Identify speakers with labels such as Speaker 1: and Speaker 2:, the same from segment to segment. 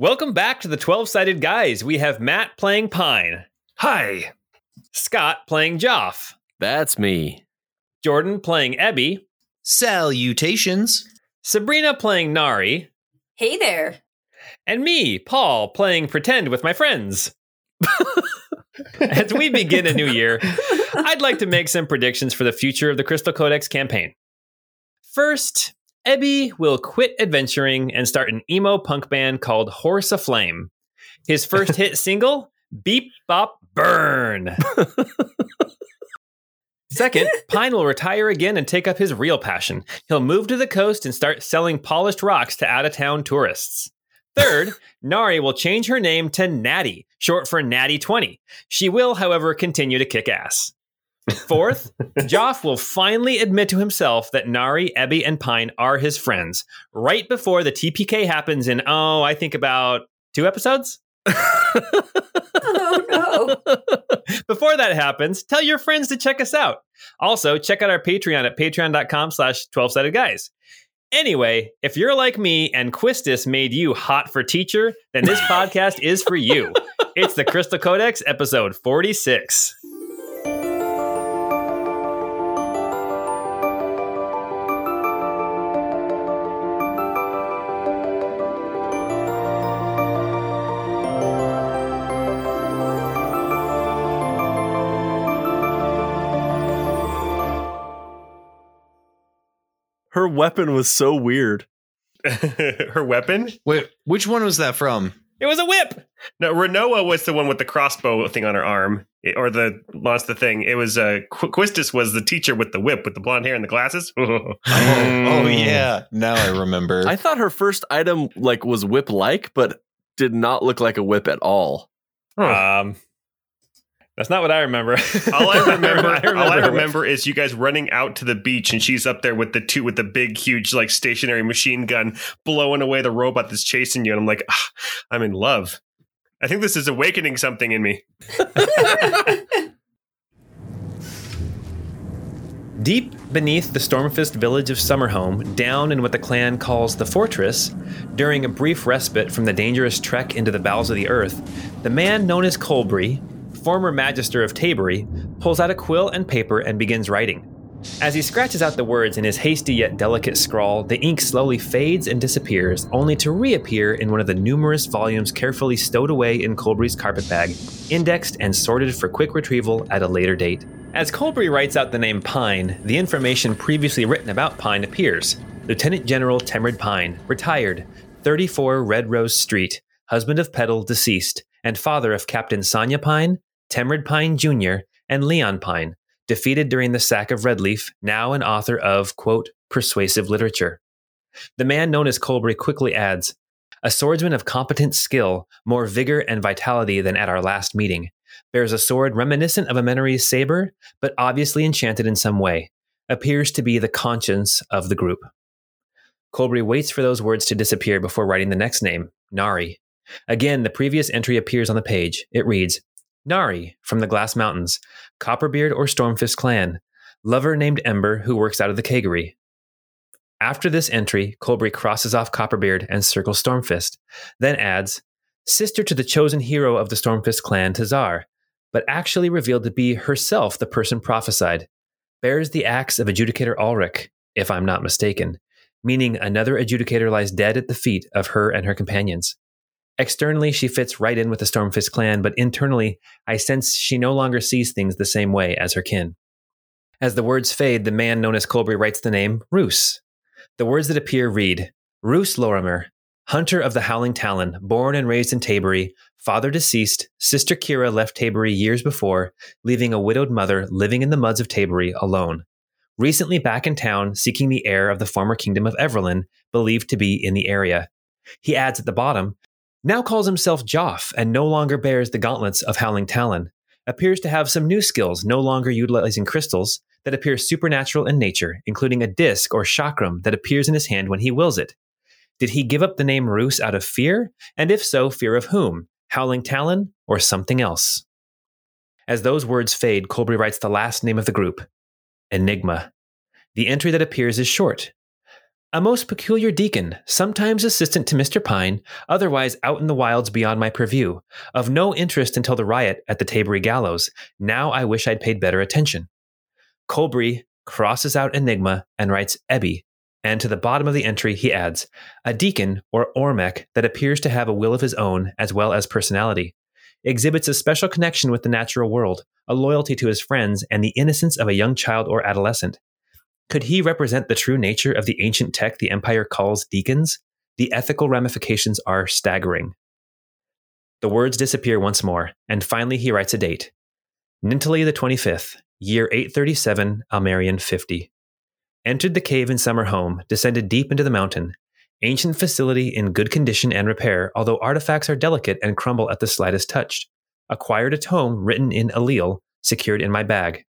Speaker 1: Welcome back to the 12 Sided Guys. We have Matt playing Pine,
Speaker 2: Hi.
Speaker 1: Scott playing Joff,
Speaker 3: That's me.
Speaker 1: Jordan playing Ebby,
Speaker 4: Salutations.
Speaker 1: Sabrina playing Nari,
Speaker 5: Hey there.
Speaker 1: and me, Paul, playing Pretend with my friends. As we begin a new year, I'd like to make some predictions for the future of the Crystal Codex campaign. First, Ebby will quit adventuring and start an emo punk band called Horse Aflame. His first hit single, Beep Bop Burn. Second, Pine will retire again and take up his real passion. He'll move to the coast and start selling polished rocks to out of town tourists. Third, Nari will change her name to Natty, short for Natty 20. She will, however, continue to kick ass. Fourth, Joff will finally admit to himself that Nari, Ebby, and Pine are his friends, right before the TPK happens in, oh, I think about two episodes?
Speaker 5: Oh no.
Speaker 1: Before that happens, tell your friends to check us out. Also, check out our Patreon at patreon.com slash 12-sided guys. Anyway, if you're like me and Quistis made you hot for teacher, then this podcast is for you. It's the Crystal Codex, episode 46.
Speaker 3: Weapon was so weird.
Speaker 2: Her weapon?
Speaker 4: Wait, which one was that from?
Speaker 1: It was a whip.
Speaker 2: No, Rinoa was the one with the crossbow thing on her arm, It- or the lost the thing. It was uh, Qu- Quistis was the teacher with the whip, with the blonde hair and the glasses.
Speaker 4: Oh, oh yeah. Now I remember.
Speaker 3: I thought her first item like was whip like, but did not look like a whip at all.
Speaker 1: Um, that's not what I remember.
Speaker 2: all I remember, all I
Speaker 1: a whip.
Speaker 2: remember is you guys running out to the beach, and she's up there with the two with the big, huge, like stationary machine gun, blowing away the robot that's chasing you. And I'm like, ah, I'm in love. I think this is awakening something in me.
Speaker 1: Deep beneath the Stormfist village of Summerhome, down in what the clan calls the Fortress, during a brief respite from the dangerous trek into the bowels of the earth, the man known as Colbury, former Magister of Tabery, pulls out a quill and paper and begins writing. As he scratches out the words in his hasty yet delicate scrawl, the ink slowly fades and disappears, only to reappear in one of the numerous volumes carefully stowed away in Colbury's carpet bag, indexed and sorted for quick retrieval at a later date. As Colbury writes out the name Pine, the information previously written about Pine appears. Lieutenant General Temrid Pine, retired, 34 Red Rose Street, husband of Petal, deceased, and father of Captain Sonia Pine, Temrid Pine Jr., and Leon Pine, defeated during the sack of Redleaf, now an author of, quote, persuasive literature. The man known as Colbury quickly adds, a swordsman of competent skill, more vigor and vitality than at our last meeting, bears a sword reminiscent of a Menorese saber, but obviously enchanted in some way, appears to be the conscience of the group. Colbury waits for those words to disappear before writing the next name, Nari. Again, the previous entry appears on the page. It reads, Nari, from the Glass Mountains, Copperbeard or Stormfist clan, lover named Ember who works out of the Keggery. After this entry, Colbury crosses off Copperbeard and circles Stormfist, then adds, sister to the chosen hero of the Stormfist clan, Tazar, but actually revealed to be herself the person prophesied, bears the axe of Adjudicator Ulrich, if I'm not mistaken, meaning another adjudicator lies dead at the feet of her and her companions. Externally, she fits right in with the Stormfist clan, but internally, I sense she no longer sees things the same way as her kin. As the words fade, the man known as Colbury writes the name Roos. The words that appear read Roos Lorimer, hunter of the Howling Talon, born and raised in Tabery, father deceased, sister Kira left Tabery years before, leaving a widowed mother living in the muds of Tabery alone. Recently back in town, seeking the heir of the former kingdom of Everlyn, believed to be in the area. He adds at the bottom, now calls himself Joff and no longer bears the gauntlets of Howling Talon. Appears to have some new skills, no longer utilizing crystals, that appear supernatural in nature, including a disc or chakram that appears in his hand when he wills it. Did he give up the name Roos out of fear? And if so, fear of whom? Howling Talon or something else? As those words fade, Colbury writes the last name of the group Enigma. The entry that appears is short A most peculiar deacon, sometimes assistant to Mr. Pine, otherwise out in the wilds beyond my purview. Of no interest until the riot at the Tabery Gallows. Now I wish I'd paid better attention. Colbury crosses out Enigma and writes Ebby, and to the bottom of the entry he adds, a deacon or Ormec that appears to have a will of his own as well as personality. Exhibits a special connection with the natural world, a loyalty to his friends, and the innocence of a young child or adolescent. Could he represent the true nature of the ancient tech the Empire calls deacons? The ethical ramifications are staggering. The words disappear once more, and finally he writes a date Nintali the 25th, year 837, Almerian 50. Entered the cave in Summerhome, descended deep into the mountain. Ancient facility in good condition and repair, although artifacts are delicate and crumble at the slightest touch. Acquired a tome written in Allele, secured in my bag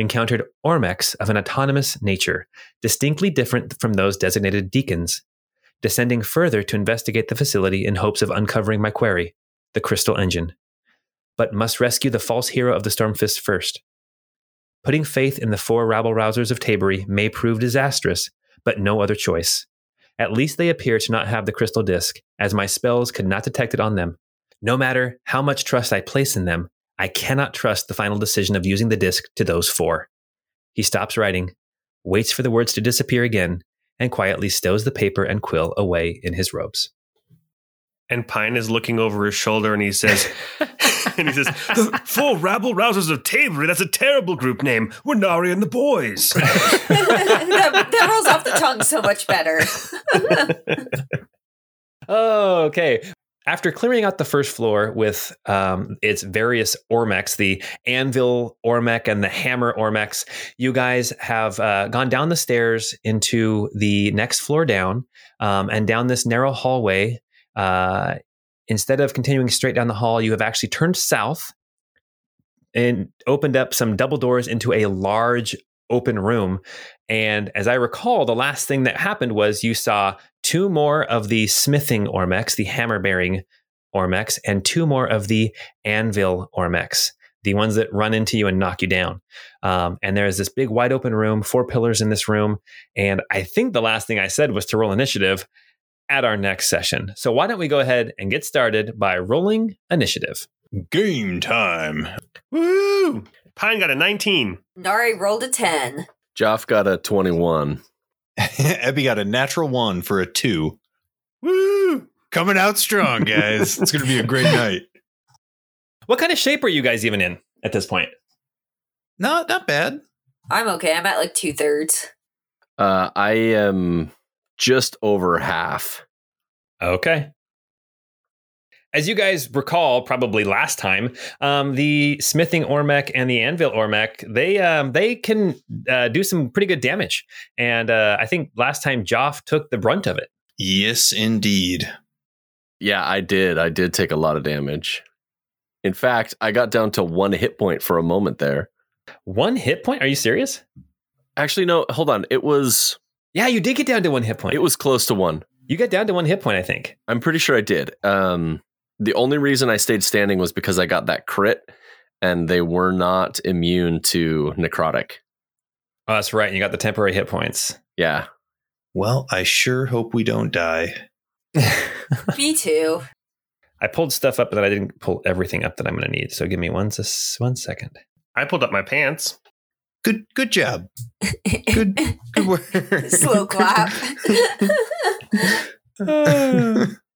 Speaker 1: encountered Ormex of an autonomous nature, distinctly different from those designated deacons, descending further to investigate the facility in hopes of uncovering my query, the crystal engine. But must rescue the false hero of the Stormfist first. Putting faith in the four rabble rousers of Tabery may prove disastrous, but no other choice. At least they appear to not have the crystal disk, as my spells could not detect it on them. No matter how much trust I place in them, I cannot trust the final decision of using the disk to those four. He stops writing, waits for the words to disappear again, and quietly stows the paper and quill away in his robes.
Speaker 2: And Pine is looking over his shoulder and he says, and he says, the four rabble rousers of Tabery, that's a terrible group name. We're Nari and the boys.
Speaker 5: that, that rolls off the tongue so much better.
Speaker 1: Oh, okay. After clearing out the first floor with um, its various Ormex, the Anvil Ormec and the Hammer Ormex, you guys have uh, gone down the stairs into the next floor down um, and down this narrow hallway. Uh, instead of continuing straight down the hall, you have actually turned south and opened up some double doors into a large open room. And as I recall, the last thing that happened was you saw two more of the smithing Ormex, the hammer bearing Ormex, and two more of the anvil Ormex, the ones that run into you and knock you down. Um, and there's this big wide open room, four pillars in this room. And I think the last thing I said was to roll initiative at our next session. So why don't we go ahead and get started by rolling initiative?
Speaker 4: Game time.
Speaker 2: Woo! Pine got a 19.
Speaker 5: Nari rolled a 10.
Speaker 3: Joff got a 21.
Speaker 4: Ebby got a natural one for a two.
Speaker 2: Woo!
Speaker 4: Coming out strong, guys. it's going to be a great night.
Speaker 1: What kind of shape are you guys even in at this point?
Speaker 4: Not not bad.
Speaker 5: I'm okay. I'm at like two thirds.
Speaker 3: Uh, I am just over half.
Speaker 1: Okay. As you guys recall, probably last time, um, the smithing Ormec and the anvil Ormec, they um, they can uh, do some pretty good damage, and uh, I think last time Joff took the brunt of it.
Speaker 4: Yes, indeed.
Speaker 3: Yeah, I did. I did take a lot of damage. In fact, I got down to one hit point for a moment there.
Speaker 1: One hit point? Are you serious?
Speaker 3: Actually, no, hold on. It was
Speaker 1: Yeah, you did get down to one hit point.
Speaker 3: it was close to one.
Speaker 1: you got down to one hit point, I think.
Speaker 3: I'm pretty sure I did. Um, the only reason I stayed standing was because I got that crit, and they were not immune to necrotic.
Speaker 1: Oh, that's right. You got the temporary hit points.
Speaker 3: Yeah,
Speaker 4: Well, I sure hope we don't die.
Speaker 5: Me too.
Speaker 1: I pulled stuff up, but I didn't pull everything up that I'm going to need. So give me one, s- one second.
Speaker 2: I pulled up my pants.
Speaker 4: Good good job. Good good work.
Speaker 5: Slow clap.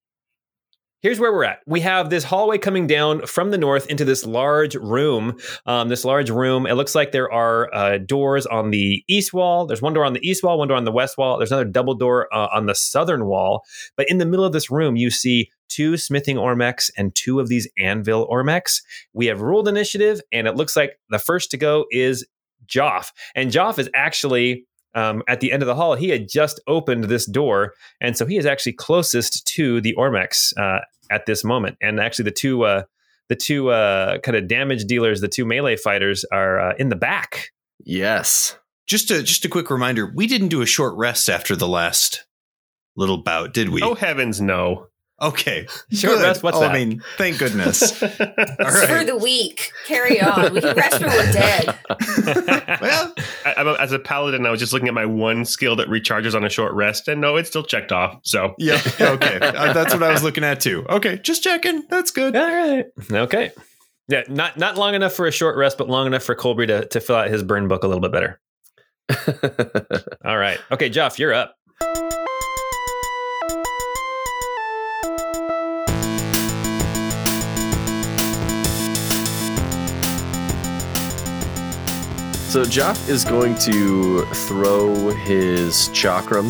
Speaker 1: Here's where we're at. We have this hallway coming down from the north into this large room. Um, this large room. It looks like there are uh, doors on the east wall. There's one door on the east wall, one door on the west wall. There's another double door uh, on the southern wall. But in the middle of this room, you see two smithing ormex and two of these anvil ormex. We have ruled initiative, and it looks like the first to go is Joff. And Joff is actually um, at the end of the hall. He had just opened this door, and so he is actually closest to the ormex uh, at this moment. And actually, the two uh, the two uh, kind of damage dealers, the two melee fighters, are uh, in the back.
Speaker 3: yes.
Speaker 4: Just a just a quick reminder, we didn't do a short rest after the last little bout, did we?
Speaker 2: Oh heavens, no!
Speaker 4: Okay.
Speaker 1: Short
Speaker 4: Good.
Speaker 1: rest, what's
Speaker 4: oh,
Speaker 1: that?
Speaker 4: I mean, thank goodness. All
Speaker 5: It's for the week. Carry on. We can rest when we're dead.
Speaker 4: Well,
Speaker 2: I, as a paladin, I was just looking at my one skill that recharges on a short rest, and no, it's still checked off. So
Speaker 4: yeah. Okay. Uh, that's what I was looking at too. Okay. Just checking. That's good.
Speaker 1: All right. Okay. Yeah, not not long enough for a short rest, but long enough for Colby to, to fill out his burn book a little bit better. All right. Okay, Jeff, you're up.
Speaker 3: So Joff is going to throw his chakram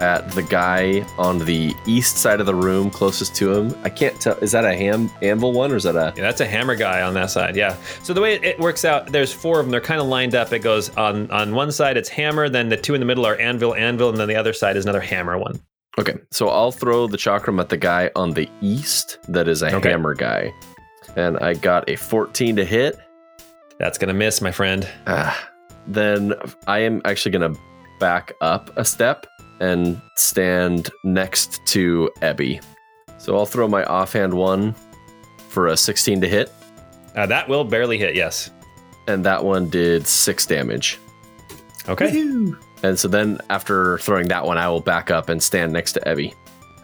Speaker 3: at the guy on the east side of the room closest to him. I can't tell. Is that a ham anvil one or is that a?
Speaker 1: Yeah, that's a hammer guy on that side. Yeah. So the way it, it works out, there's four of them. They're kind of lined up. It goes on on one side, it's hammer. Then the two in the middle are anvil, anvil, and then the other side is another hammer one.
Speaker 3: Okay, so I'll throw the chakram at the guy on the east. That is a
Speaker 1: Okay.
Speaker 3: hammer guy, and I got a 14 to hit.
Speaker 1: That's gonna miss, my friend.
Speaker 3: Ah, then I am actually going to back up a step and stand next to Ebby. So I'll throw my offhand one for a 16 to hit,
Speaker 1: Uh, that will barely hit. Yes.
Speaker 3: and that one did six damage.
Speaker 1: Okay.
Speaker 3: And so then after throwing that one, I will back up and stand next to Ebby.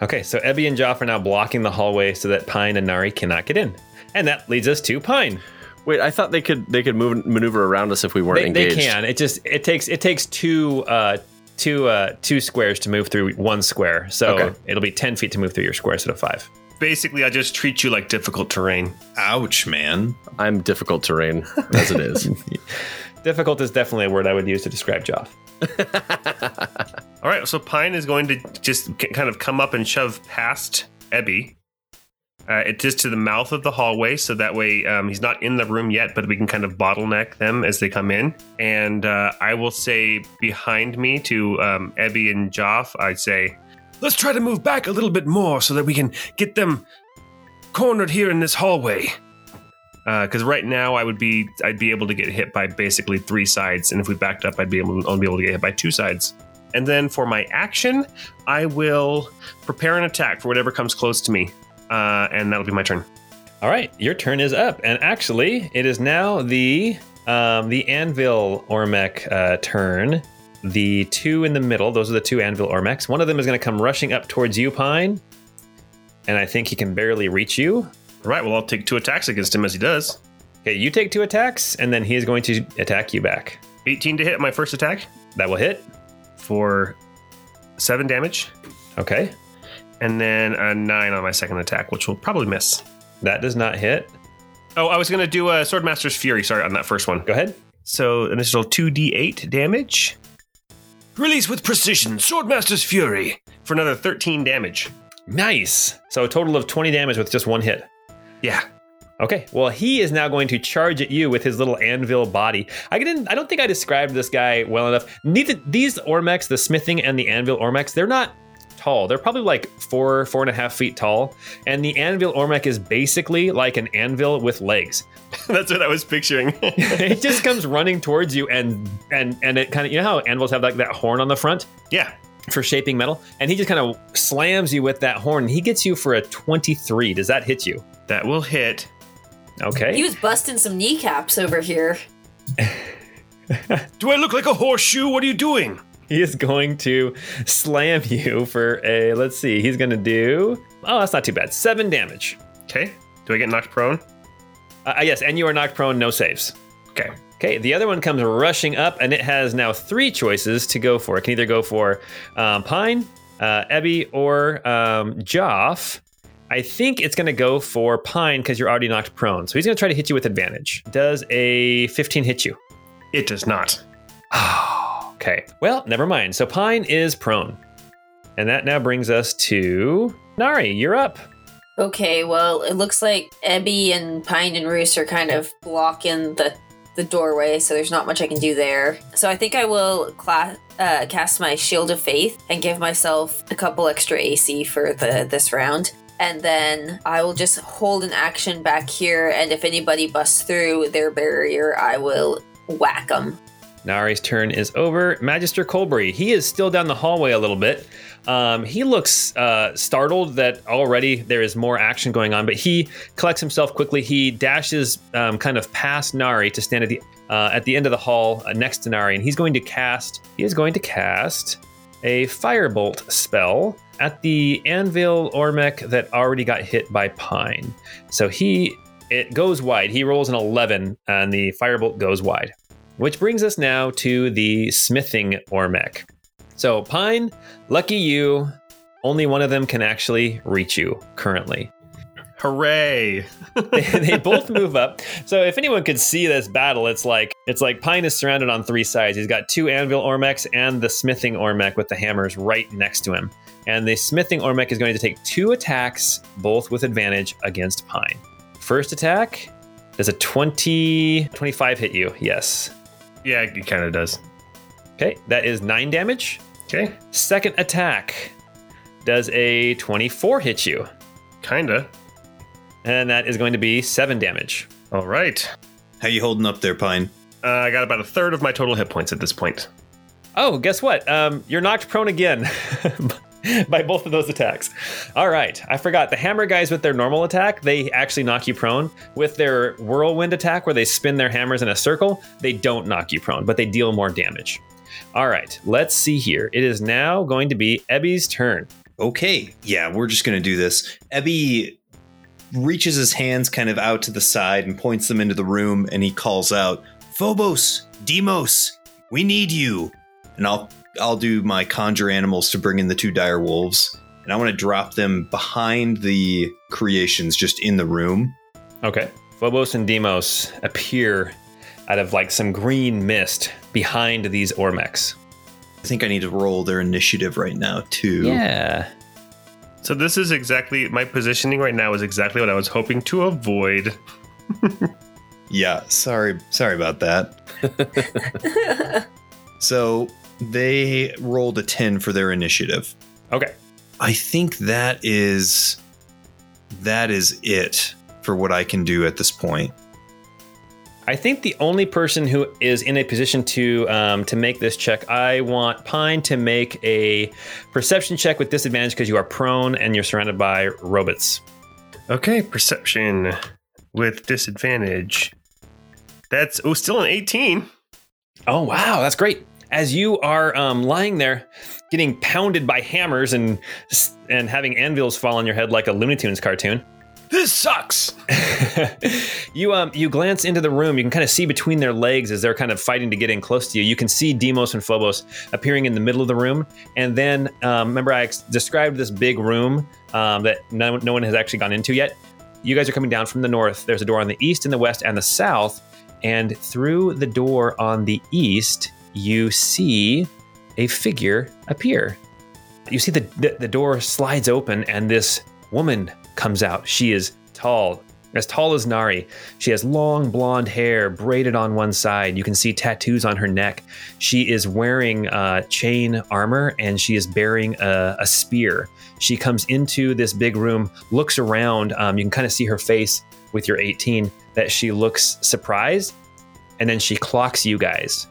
Speaker 1: Okay. So Ebby and Joff are now blocking the hallway so that Pine and Nari cannot get in, and that leads us to Pine.
Speaker 3: Wait, I thought they could they could move maneuver around us if we weren't
Speaker 1: They, they can. It just it takes it takes two uh two uh two squares to move through one square. So
Speaker 3: Okay.
Speaker 1: it'll be ten feet to move through your square instead of five.
Speaker 2: basically, I just treat you like difficult terrain.
Speaker 4: Ouch, man.
Speaker 3: I'm difficult terrain as it is.
Speaker 1: Difficult is definitely a word I would use to describe Joff.
Speaker 2: All right, so Pine is going to just k- kind of come up and shove past Ebby. Uh, it's just to the mouth of the hallway, so that way um, he's not in the room yet, but we can kind of bottleneck them as they come in. And uh, I will say behind me to um, Ebby and Joff, I'd say, let's try to move back a little bit more so that we can get them cornered here in this hallway. Because right now I would be I'd be able to get hit by basically three sides, and if we backed up, I'd be able to only be able to get hit by two sides. And then for my action, I will prepare an attack for whatever comes close to me, uh, and that'll be my turn.
Speaker 1: All right, your turn is up, and actually, it is now the um, the Anvil Ormec uh, turn. The two in the middle; those are the two Anvil Ormecs. One of them is going to come rushing up towards you, Pine, and I think he can barely reach you.
Speaker 2: All right, well I'll take two attacks against him as he does.
Speaker 1: Okay, you take two attacks, and then he is going to attack you back.
Speaker 2: 18 to hit my first attack
Speaker 1: That will hit.
Speaker 2: for seven damage,
Speaker 1: Okay,
Speaker 2: and then a nine on my second attack, which will probably miss.
Speaker 1: that does not hit.
Speaker 2: Oh, I was gonna do a Swordmaster's Fury. Sorry on that first one.
Speaker 1: Go ahead.
Speaker 2: So initial 2d8 damage. Release with precision, Swordmaster's Fury for another 13 damage.
Speaker 1: Nice. So a total of twenty damage with just one hit.
Speaker 2: Yeah.
Speaker 1: Okay, well, he is now going to charge at you with his little anvil body. I didn't. I don't think I described this guy well enough. Neither these Ormecs, the smithing and the anvil Ormecs, they're not tall. They're probably like four, four and a half feet tall. And the anvil Ormec is basically like an anvil with legs.
Speaker 2: That's what I was picturing.
Speaker 1: it just comes running towards you, and and and it kind of you know how anvils have like that horn on the front
Speaker 2: yeah.
Speaker 1: for shaping metal, and he just kind of slams you with that horn. He gets you for a twenty-three. Does that hit you?
Speaker 2: That will hit.
Speaker 1: Okay.
Speaker 5: He was busting some kneecaps over here.
Speaker 2: Do I look like a horseshoe? What are you doing?
Speaker 1: He is going to slam you for a, let's see, he's going to do, oh, that's not too bad. Seven damage.
Speaker 2: Okay. Do I get knocked prone?
Speaker 1: Uh, uh, yes, and you are knocked prone, no saves.
Speaker 2: Okay.
Speaker 1: Okay, the other one comes rushing up, and it has now three choices to go for. It can either go for um, Pine, uh, Ebby, or um, Joff. I think it's going to go for Pine because you're already knocked prone. So he's going to try to hit you with advantage. Does a 15 hit you?
Speaker 2: It does not.
Speaker 1: Okay. Well, never mind. So Pine is prone. And that now brings us to Nari. You're up.
Speaker 5: Okay, well, it looks like Ebby and Pine and Roos are kind of blocking the the doorway, so there's not much I can do there. So I think I will cla- uh, cast my Shield of Faith and give myself a couple extra AC for the this round. And then I will just hold an action back here, and if anybody busts through their barrier, I will whack them.
Speaker 1: Nari's turn is over. Magister Colbury, he is still down the hallway a little bit. Um, he looks uh, startled that already there is more action going on, but he collects himself quickly. He dashes um, kind of past Nari to stand at the uh, at the end of the hall uh, next to Nari, and he's going to cast. He is going to cast a firebolt spell at the anvil Ormec that already got hit by Pine. So he it goes wide. He rolls an 11, and the firebolt goes wide. Which brings us now to the smithing Ormec. So, Pine, lucky you, only one of them can actually reach you currently.
Speaker 2: Hooray!
Speaker 1: they, they both move up. So if anyone could see this battle, it's like it's like Pine is surrounded on three sides. He's got two anvil Ormecs and the smithing Ormec with the hammers right next to him. And the smithing Ormec is going to take two attacks, both with advantage against Pine. First attack does a 20 25 hit you? Yes.
Speaker 2: Yeah, it kind of does.
Speaker 1: Okay, that is 9 damage.
Speaker 2: Okay,
Speaker 1: Second attack does a 24 hit you?
Speaker 2: kinda.
Speaker 1: And that is going to be 7 damage.
Speaker 2: All right.
Speaker 4: How you holding up there, Pine?
Speaker 2: Uh, I got about a third of my total hit points at this point.
Speaker 1: Oh, guess what? Um, you're knocked prone again by both of those attacks. All right, I forgot. The hammer guys with their normal attack, they actually knock you prone. With their whirlwind attack, where they spin their hammers in a circle, they don't knock you prone, but they deal more damage. All right, let's see here. It is now going to be Ebby's turn.
Speaker 4: Okay, yeah, we're just gonna do this. Ebby reaches his hands kind of out to the side and points them into the room, and he calls out, "Phobos, Demos, we need you!" And I'll I'll do my conjure animals to bring in the two dire wolves, and I want to drop them behind the creations, just in the room.
Speaker 1: Okay. Phobos and Demos appear out of like some green mist behind these Ormecs.
Speaker 4: I think I need to roll their initiative right now too.
Speaker 1: Yeah.
Speaker 2: So this is exactly my positioning right now is exactly what I was hoping to avoid.
Speaker 4: Yeah, sorry, sorry about that. so they rolled a 10 for their initiative.
Speaker 1: Okay.
Speaker 4: I think that is that is it for what I can do at this point.
Speaker 1: I think the only person who is in a position to um, to make this check, I want Pine to make a perception check with disadvantage because you are prone and you're surrounded by robots.
Speaker 2: Okay, perception with disadvantage. That's oh, still an 18.
Speaker 1: Oh wow, that's great. As you are um, lying there, getting pounded by hammers and and having anvils fall on your head like a Looney Tunes cartoon,
Speaker 2: This sucks.
Speaker 1: you um you glance into the room. You can kind of see between their legs as they're kind of fighting to get in close to you. You can see Demos and Phobos appearing in the middle of the room, and then um, remember I ex- described this big room um, that no, no one has actually gone into yet. You guys are coming down from the north. There's a door on the east and the west and the south, and through the door on the east, you see a figure appear. You see the, the the door slides open and this woman comes out. She is tall, as tall as Nari. She has long blonde hair braided on one side. You can see tattoos on her neck. She is wearing uh, chain armor and she is bearing a, a spear. She comes into this big room, looks around. Um, you can kind of see her face with your 18 that she looks surprised, and then she clocks you guys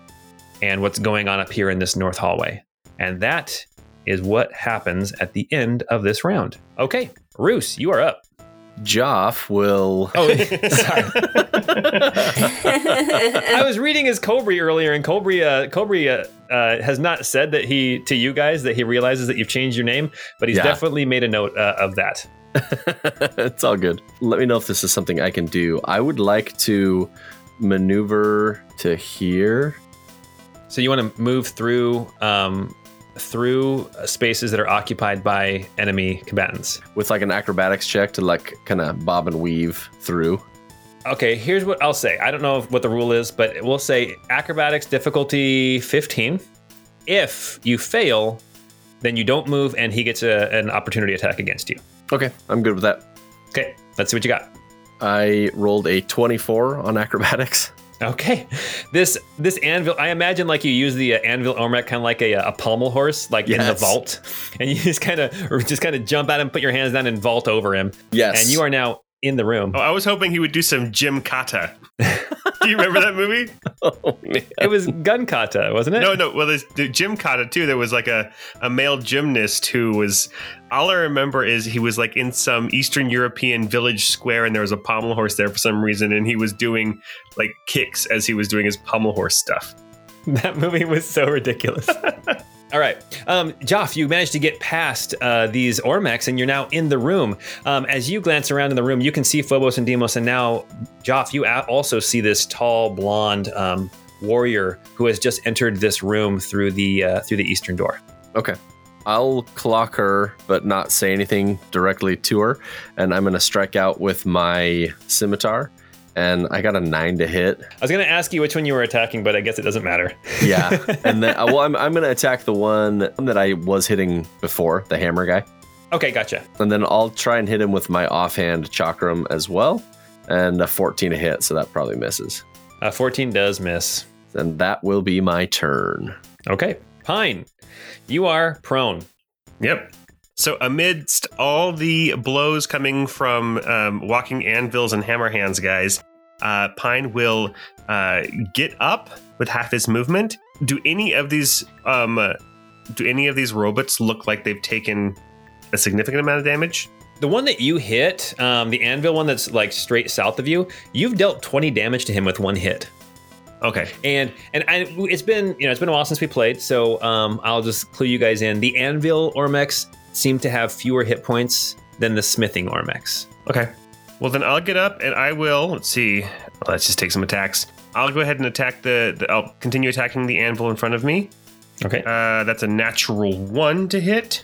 Speaker 1: and what's going on up here in this north hallway. And that is what happens at the end of this round. Okay, Roos, you are up.
Speaker 3: Joff will.
Speaker 1: Oh, sorry. I was reading his Colbury earlier, and Colbury, uh, Colbury uh, uh, has not said that he to you guys that he realizes that you've changed your name, but he's
Speaker 3: Yeah.
Speaker 1: definitely made a note uh, of that.
Speaker 3: it's all good. Let me know if this is something I can do. I would like to maneuver to here.
Speaker 1: So you want to move through um, through spaces that are occupied by enemy combatants.
Speaker 3: with like an acrobatics check to like kind of bob and weave through.
Speaker 1: Okay, here's what I'll say. I don't know what the rule is, but we'll say acrobatics difficulty 15. If you fail, then you don't move and he gets a, an opportunity attack against you.
Speaker 3: Okay, I'm good with that.
Speaker 1: Okay, let's see what you got.
Speaker 3: I rolled a 24 on acrobatics.
Speaker 1: Okay, this this anvil. I imagine like you use the uh, anvil Ormec kind of like a, a pommel horse, like in the vault, and you just kind of just kind of jump at him, put your hands down, and vault over him.
Speaker 3: Yes.
Speaker 1: And you are now in the room.
Speaker 2: Oh, I was hoping he would do some Gymkata. Do you remember that movie?
Speaker 3: Oh man.
Speaker 1: It was gun kata, wasn't it?
Speaker 2: No, no. Well, there's the Gymkata too. There was like a, a male gymnast who was. All I remember is he was like in some Eastern European village square, and there was a pommel horse there for some reason, and he was doing like kicks as he was doing his pommel horse stuff.
Speaker 1: That movie was so ridiculous. All right. Um, Joff, you managed to get past uh, these Ormex and you're now in the room. Um, as you glance around in the room, you can see Phobos and Demos. And now, Joff, you also see this tall, blonde um, warrior who has just entered this room through the uh, through the eastern door.
Speaker 3: Okay. I'll clock her, but not say anything directly to her. And I'm going to strike out with my scimitar. And I got a nine to hit.
Speaker 1: I was going to ask you which one you were attacking, but I guess it doesn't matter.
Speaker 3: Yeah. and then, uh, well, I'm, I'm going to attack the one that I was hitting before, the hammer guy.
Speaker 1: Okay, gotcha.
Speaker 3: And then I'll try and hit him with my offhand chakram as well. And a 14 to hit, so that probably misses.
Speaker 1: Uh, 14 does miss.
Speaker 3: And that will be my turn.
Speaker 1: Okay. Pine, you are prone.
Speaker 2: Yep. So amidst all the blows coming from um, walking anvils and hammer hands guys, uh, Pine will uh, get up with half his movement. Do any of these um, uh, do any of these robots look like they've taken a significant amount of damage?
Speaker 1: The one that you hit, um, the anvil one that's like straight south of you, you've dealt 20 damage to him with one hit.
Speaker 2: Okay.
Speaker 1: And and I, it's been you know it's been a while since we played, so um, I'll just clue you guys in. The Anvil Ormex seem to have fewer hit points than the Smithing Ormex.
Speaker 2: Okay. Well, then I'll get up and I will. Let's see. Let's just take some attacks. I'll go ahead and attack the. the I'll continue attacking the anvil in front of me.
Speaker 1: Okay.
Speaker 2: Uh, that's a natural one to hit,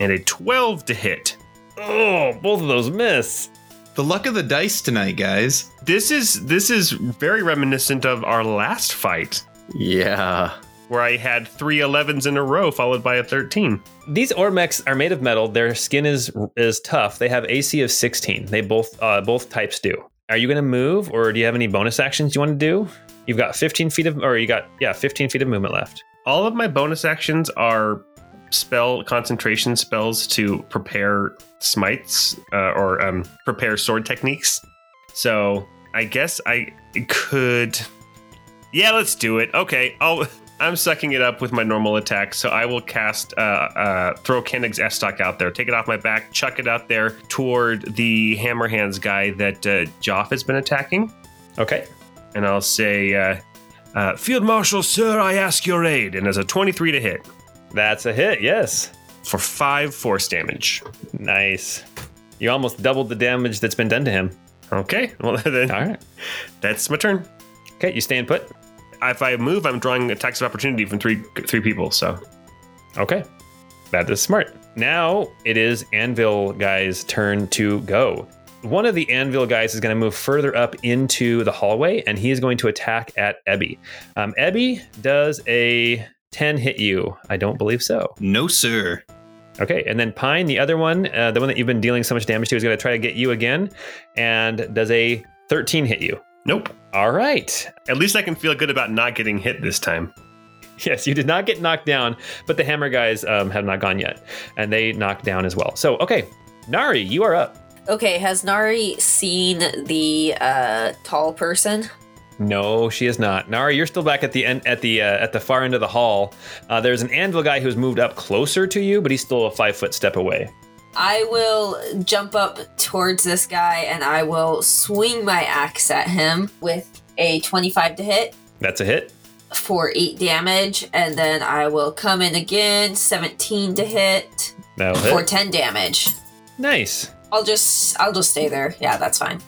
Speaker 2: and a twelve to hit.
Speaker 1: oh, both of those miss.
Speaker 4: The luck of the dice tonight, guys.
Speaker 2: This is this is very reminiscent of our last fight,
Speaker 3: Yeah.
Speaker 2: Where I had three 11s in a row, followed by a thirteen.
Speaker 1: These Ormex are made of metal. Their skin is is tough. They have AC of 16. They both uh, both types do. Are you going to move, or do you have any bonus actions you want to do? You've got 15 feet of, or you got yeah, 15 feet of movement left.
Speaker 2: All of my bonus actions are spell concentration spells to prepare smites uh, or um, prepare sword techniques. So I guess I could. Yeah, let's do it. Okay, I'll. I'm sucking it up with my normal attack, so I will cast uh, uh, throw Kenig's Estock out there, take it off my back, chuck it out there toward the Hammer Hands guy that uh, Joff has been attacking,
Speaker 1: Okay.
Speaker 2: and I'll say, uh, uh, "Field Marshal, sir, I ask your aid." And there's a 23 to hit
Speaker 1: That's a hit. Yes.
Speaker 2: for five force damage.
Speaker 1: Nice. You almost doubled the damage that's been done to him.
Speaker 2: Okay, well then
Speaker 1: All right.
Speaker 2: that's my turn.
Speaker 1: Okay, you stand put.
Speaker 2: If I move, I'm drawing attacks of opportunity from three three people. So
Speaker 1: Okay. That is smart. Now it is Anvil guy's turn to go. One of the Anvil guys is going to move further up into the hallway and he is going to attack at Ebby. Um, Ebby does a 10 hit you. I don't believe so.
Speaker 4: No, sir.
Speaker 1: Okay, and then Pine, the other one, uh, the one that you've been dealing so much damage to, is going to try to get you again and does a 13 hit you.
Speaker 2: Nope.
Speaker 1: All right.
Speaker 2: At least I can feel good about not getting hit this time.
Speaker 1: Yes, you did not get knocked down, but the hammer guys um, have not gone yet, and they knocked down as well. So, okay, Nari, you are up.
Speaker 5: Okay, has Nari seen the uh, tall person?
Speaker 1: No, she is not. Nari, you're still back at the end, at the uh, at the far end of the hall. Uh, there's an anvil guy who's moved up closer to you, but he's still a five foot step away.
Speaker 5: I will jump up towards this guy and I will swing my axe at him with a 25 to hit
Speaker 1: That's a hit.
Speaker 5: for 8 damage, and then I will come in again, 17 to hit
Speaker 1: That'll
Speaker 5: for
Speaker 1: hit.
Speaker 5: 10 damage.
Speaker 1: Nice.
Speaker 5: I'll just I'll just stay there. Yeah, that's fine.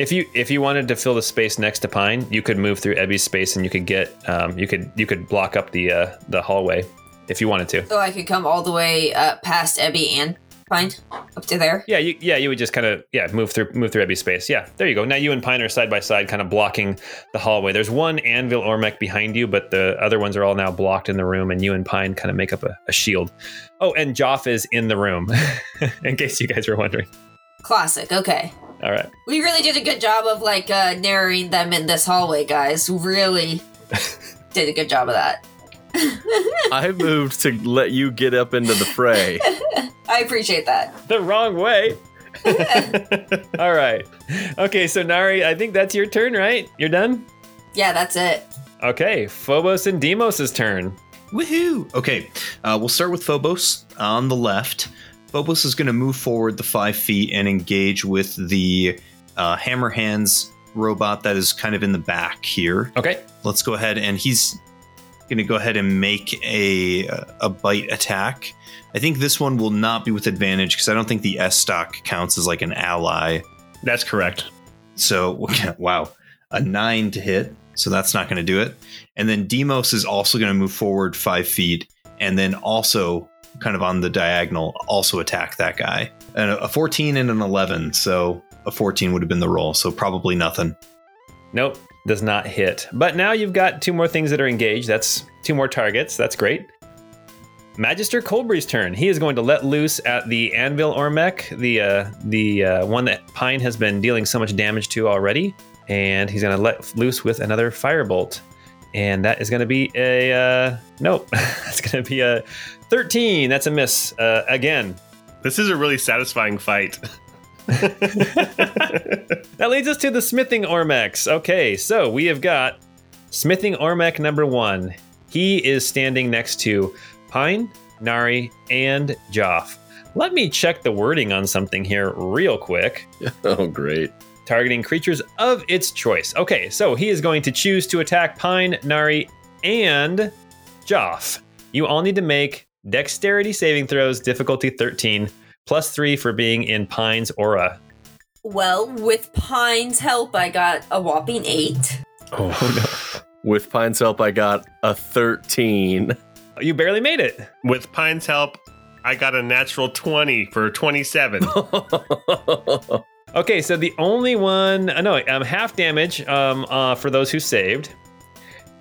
Speaker 1: If you if you wanted to fill the space next to Pine, you could move through Ebby's space, and you could get um, you could you could block up the uh, the hallway if you wanted to.
Speaker 5: So I could come all the way uh, past Ebby and Pine up to there.
Speaker 1: Yeah, you, yeah, you would just kind of yeah move through move through Ebby's space. Yeah, there you go. Now you and Pine are side by side, kind of blocking the hallway. There's one Anvil Ormec behind you, but the other ones are all now blocked in the room, and you and Pine kind of make up a, a shield. Oh, and Joff is in the room, in case you guys were wondering.
Speaker 5: Classic. Okay.
Speaker 1: All right.
Speaker 5: We really did a good job of like uh, narrowing them in this hallway, guys. Really did a good job of that.
Speaker 3: I moved to let you get up into the fray.
Speaker 5: I appreciate that.
Speaker 1: The wrong way. all right. Okay, so Nari, I think that's your turn, right? You're done.
Speaker 5: Yeah, that's it.
Speaker 1: Okay, Phobos and Demos' turn.
Speaker 4: Woohoo! Okay, uh, we'll start with Phobos on the left. Phobos is going to move forward the five feet and engage with the uh, Hammer Hands robot that is kind of in the back here.
Speaker 1: Okay.
Speaker 4: Let's go ahead and he's going to go ahead and make a a bite attack. I think this one will not be with advantage because I don't think the Estock counts as like an ally.
Speaker 2: That's correct.
Speaker 4: So wow, a nine to hit. So that's not going to do it. And then Demos is also going to move forward five feet, and then also kind of on the diagonal, also attack that guy. And a 14 and an 11. So a 14 would have been the roll. So probably nothing.
Speaker 1: Nope, does not hit. But now you've got two more things that are engaged. That's two more targets. That's great. Magister Colbury's turn. He is going to let loose at the Anvil Ormec, the uh, the uh, one that Pine has been dealing so much damage to already, and he's going to let loose with another firebolt, and that is going to be a uh, nope. That's going to be a 13. That's a miss uh, again.
Speaker 2: This is a really satisfying fight.
Speaker 1: That leads us to the smithing Ormex. Okay, so we have got smithing Ormec number one. He is standing next to Pine, Nari, and Joff. Let me check the wording on something here real quick.
Speaker 3: Oh, great.
Speaker 1: Targeting creatures of its choice. Okay, so he is going to choose to attack Pine, Nari, and Joff. You all need to make dexterity saving throws, difficulty 13, plus 3 for being in Pine's aura.
Speaker 5: Well, with Pine's help, I got a whopping eight.
Speaker 1: Oh no.
Speaker 3: With Pine's help, I got a 13.
Speaker 1: You barely made it.
Speaker 2: With Pine's help, I got a natural 20 for 27.
Speaker 1: Okay, so the only one, uh, no, um, half damage um, uh, for those who saved.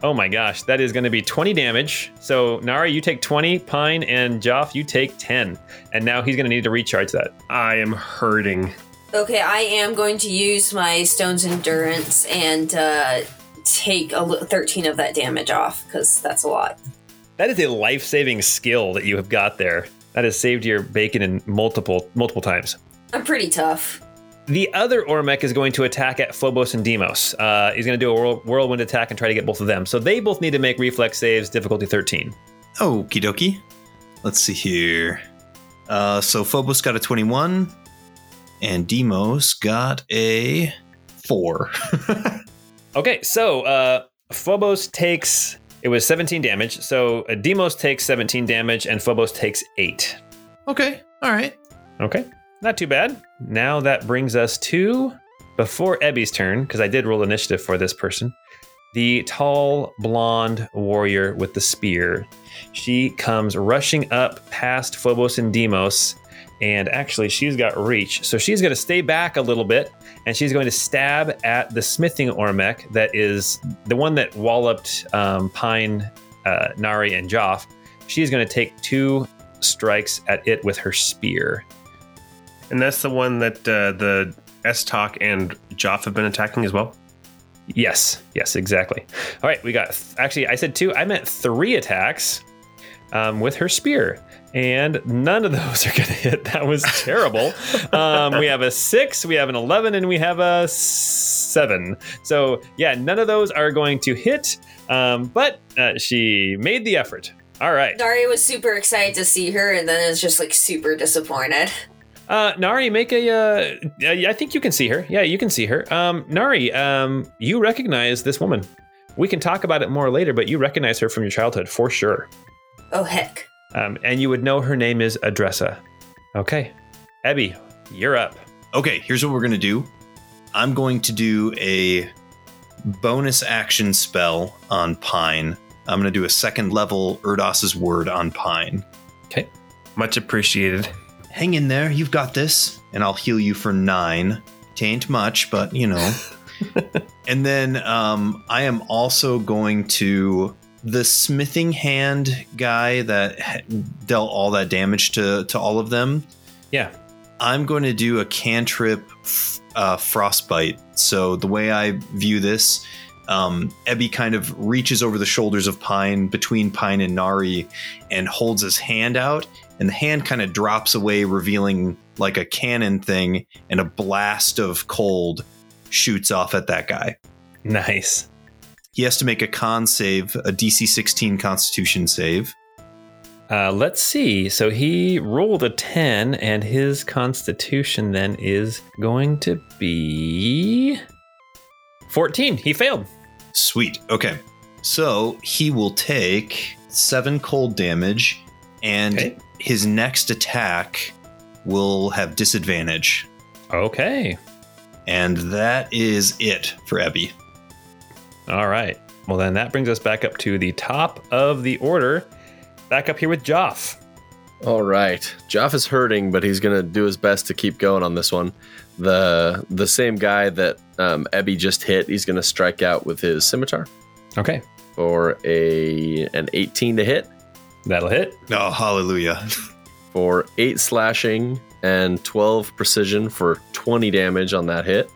Speaker 1: Oh my gosh, that is going to be 20 damage. So Nari, you take 20, Pine and Joff, you take 10. And now he's going to need to recharge that.
Speaker 2: I am hurting.
Speaker 5: Okay, I am going to use my Stone's Endurance and uh, take a li- 13 of that damage off because that's a lot.
Speaker 1: That is a life-saving skill that you have got there. That has saved your bacon in multiple multiple times.
Speaker 5: I'm pretty tough.
Speaker 1: The other Ormec is going to attack at Phobos and Demos. Uh, he's going to do a whirl- whirlwind attack and try to get both of them. So they both need to make reflex saves, difficulty 13.
Speaker 4: Okie dokie. Let's see here. Uh, so Phobos got a 21, and Demos got a 4.
Speaker 1: Okay, so uh, Phobos takes it was 17 damage. So uh, Demos takes 17 damage and Phobos takes 8.
Speaker 4: okay, all right.
Speaker 1: Okay, not too bad. Now that brings us to before Ebby's turn because I did roll initiative for this person. The tall blonde warrior with the spear. She comes rushing up past Phobos and Demos, and actually she's got reach, so she's going to stay back a little bit, and she's going to stab at the smithing Ormec that is the one that walloped um, Pine, uh, Nari, and Joff. She's going to take two strikes at it with her spear.
Speaker 2: And that's the one that uh, the Estock and Joff have been attacking as well.
Speaker 1: Yes, yes, exactly. All right, we got actually, I said two, I meant three attacks um, with her spear. And none of those are going to hit. That was terrible. um, we have a six, we have an 11, and we have a seven. So, yeah, none of those are going to hit, um, but uh, she made the effort. All right.
Speaker 5: Daria was super excited to see her and then is just like super disappointed.
Speaker 1: Uh, Nari, make a. Uh, I think you can see her. Yeah, you can see her. Um, Nari, um, you recognize this woman. We can talk about it more later, but you recognize her from your childhood for sure.
Speaker 5: Oh, heck.
Speaker 1: Um, and you would know her name is Adressa. Okay. Ebby, you're up.
Speaker 4: Okay, here's what we're going to do I'm going to do a bonus action spell on Pine. I'm going to do a second level Erdos's word on Pine.
Speaker 1: Okay.
Speaker 2: Much appreciated.
Speaker 4: Hang in there, you've got this, and I'll heal you for nine. Tain't much, but you know. and then um, I am also going to the smithing hand guy that dealt all that damage to to all of them.
Speaker 1: Yeah.
Speaker 4: I'm going to do a cantrip uh, frostbite. So the way I view this, um, Ebby kind of reaches over the shoulders of Pine between Pine and Nari and holds his hand out, and the hand kind of drops away, revealing like a cannon thing, and a blast of cold shoots off at that guy.
Speaker 1: Nice.
Speaker 4: He has to make a con save, a DC 16 Constitution save.
Speaker 1: Uh, let's see. So he rolled a 10, and his constitution then is going to be 14. He failed.
Speaker 4: Sweet. Okay. So he will take seven cold damage, and
Speaker 1: Okay.
Speaker 4: his next attack will have disadvantage.
Speaker 1: Okay.
Speaker 4: And that is it for Ebby.
Speaker 1: All right. Well, then that brings us back up to the top of the order. Back up here with Joff.
Speaker 3: All right. Joff is hurting, but he's gonna do his best to keep going on this one. The the same guy that um, Ebby just hit, he's gonna strike out with his scimitar
Speaker 1: Okay.
Speaker 3: for a an 18 to hit
Speaker 1: That'll hit.
Speaker 4: Oh, hallelujah.
Speaker 3: for eight slashing and 12 precision for 20 damage on that hit.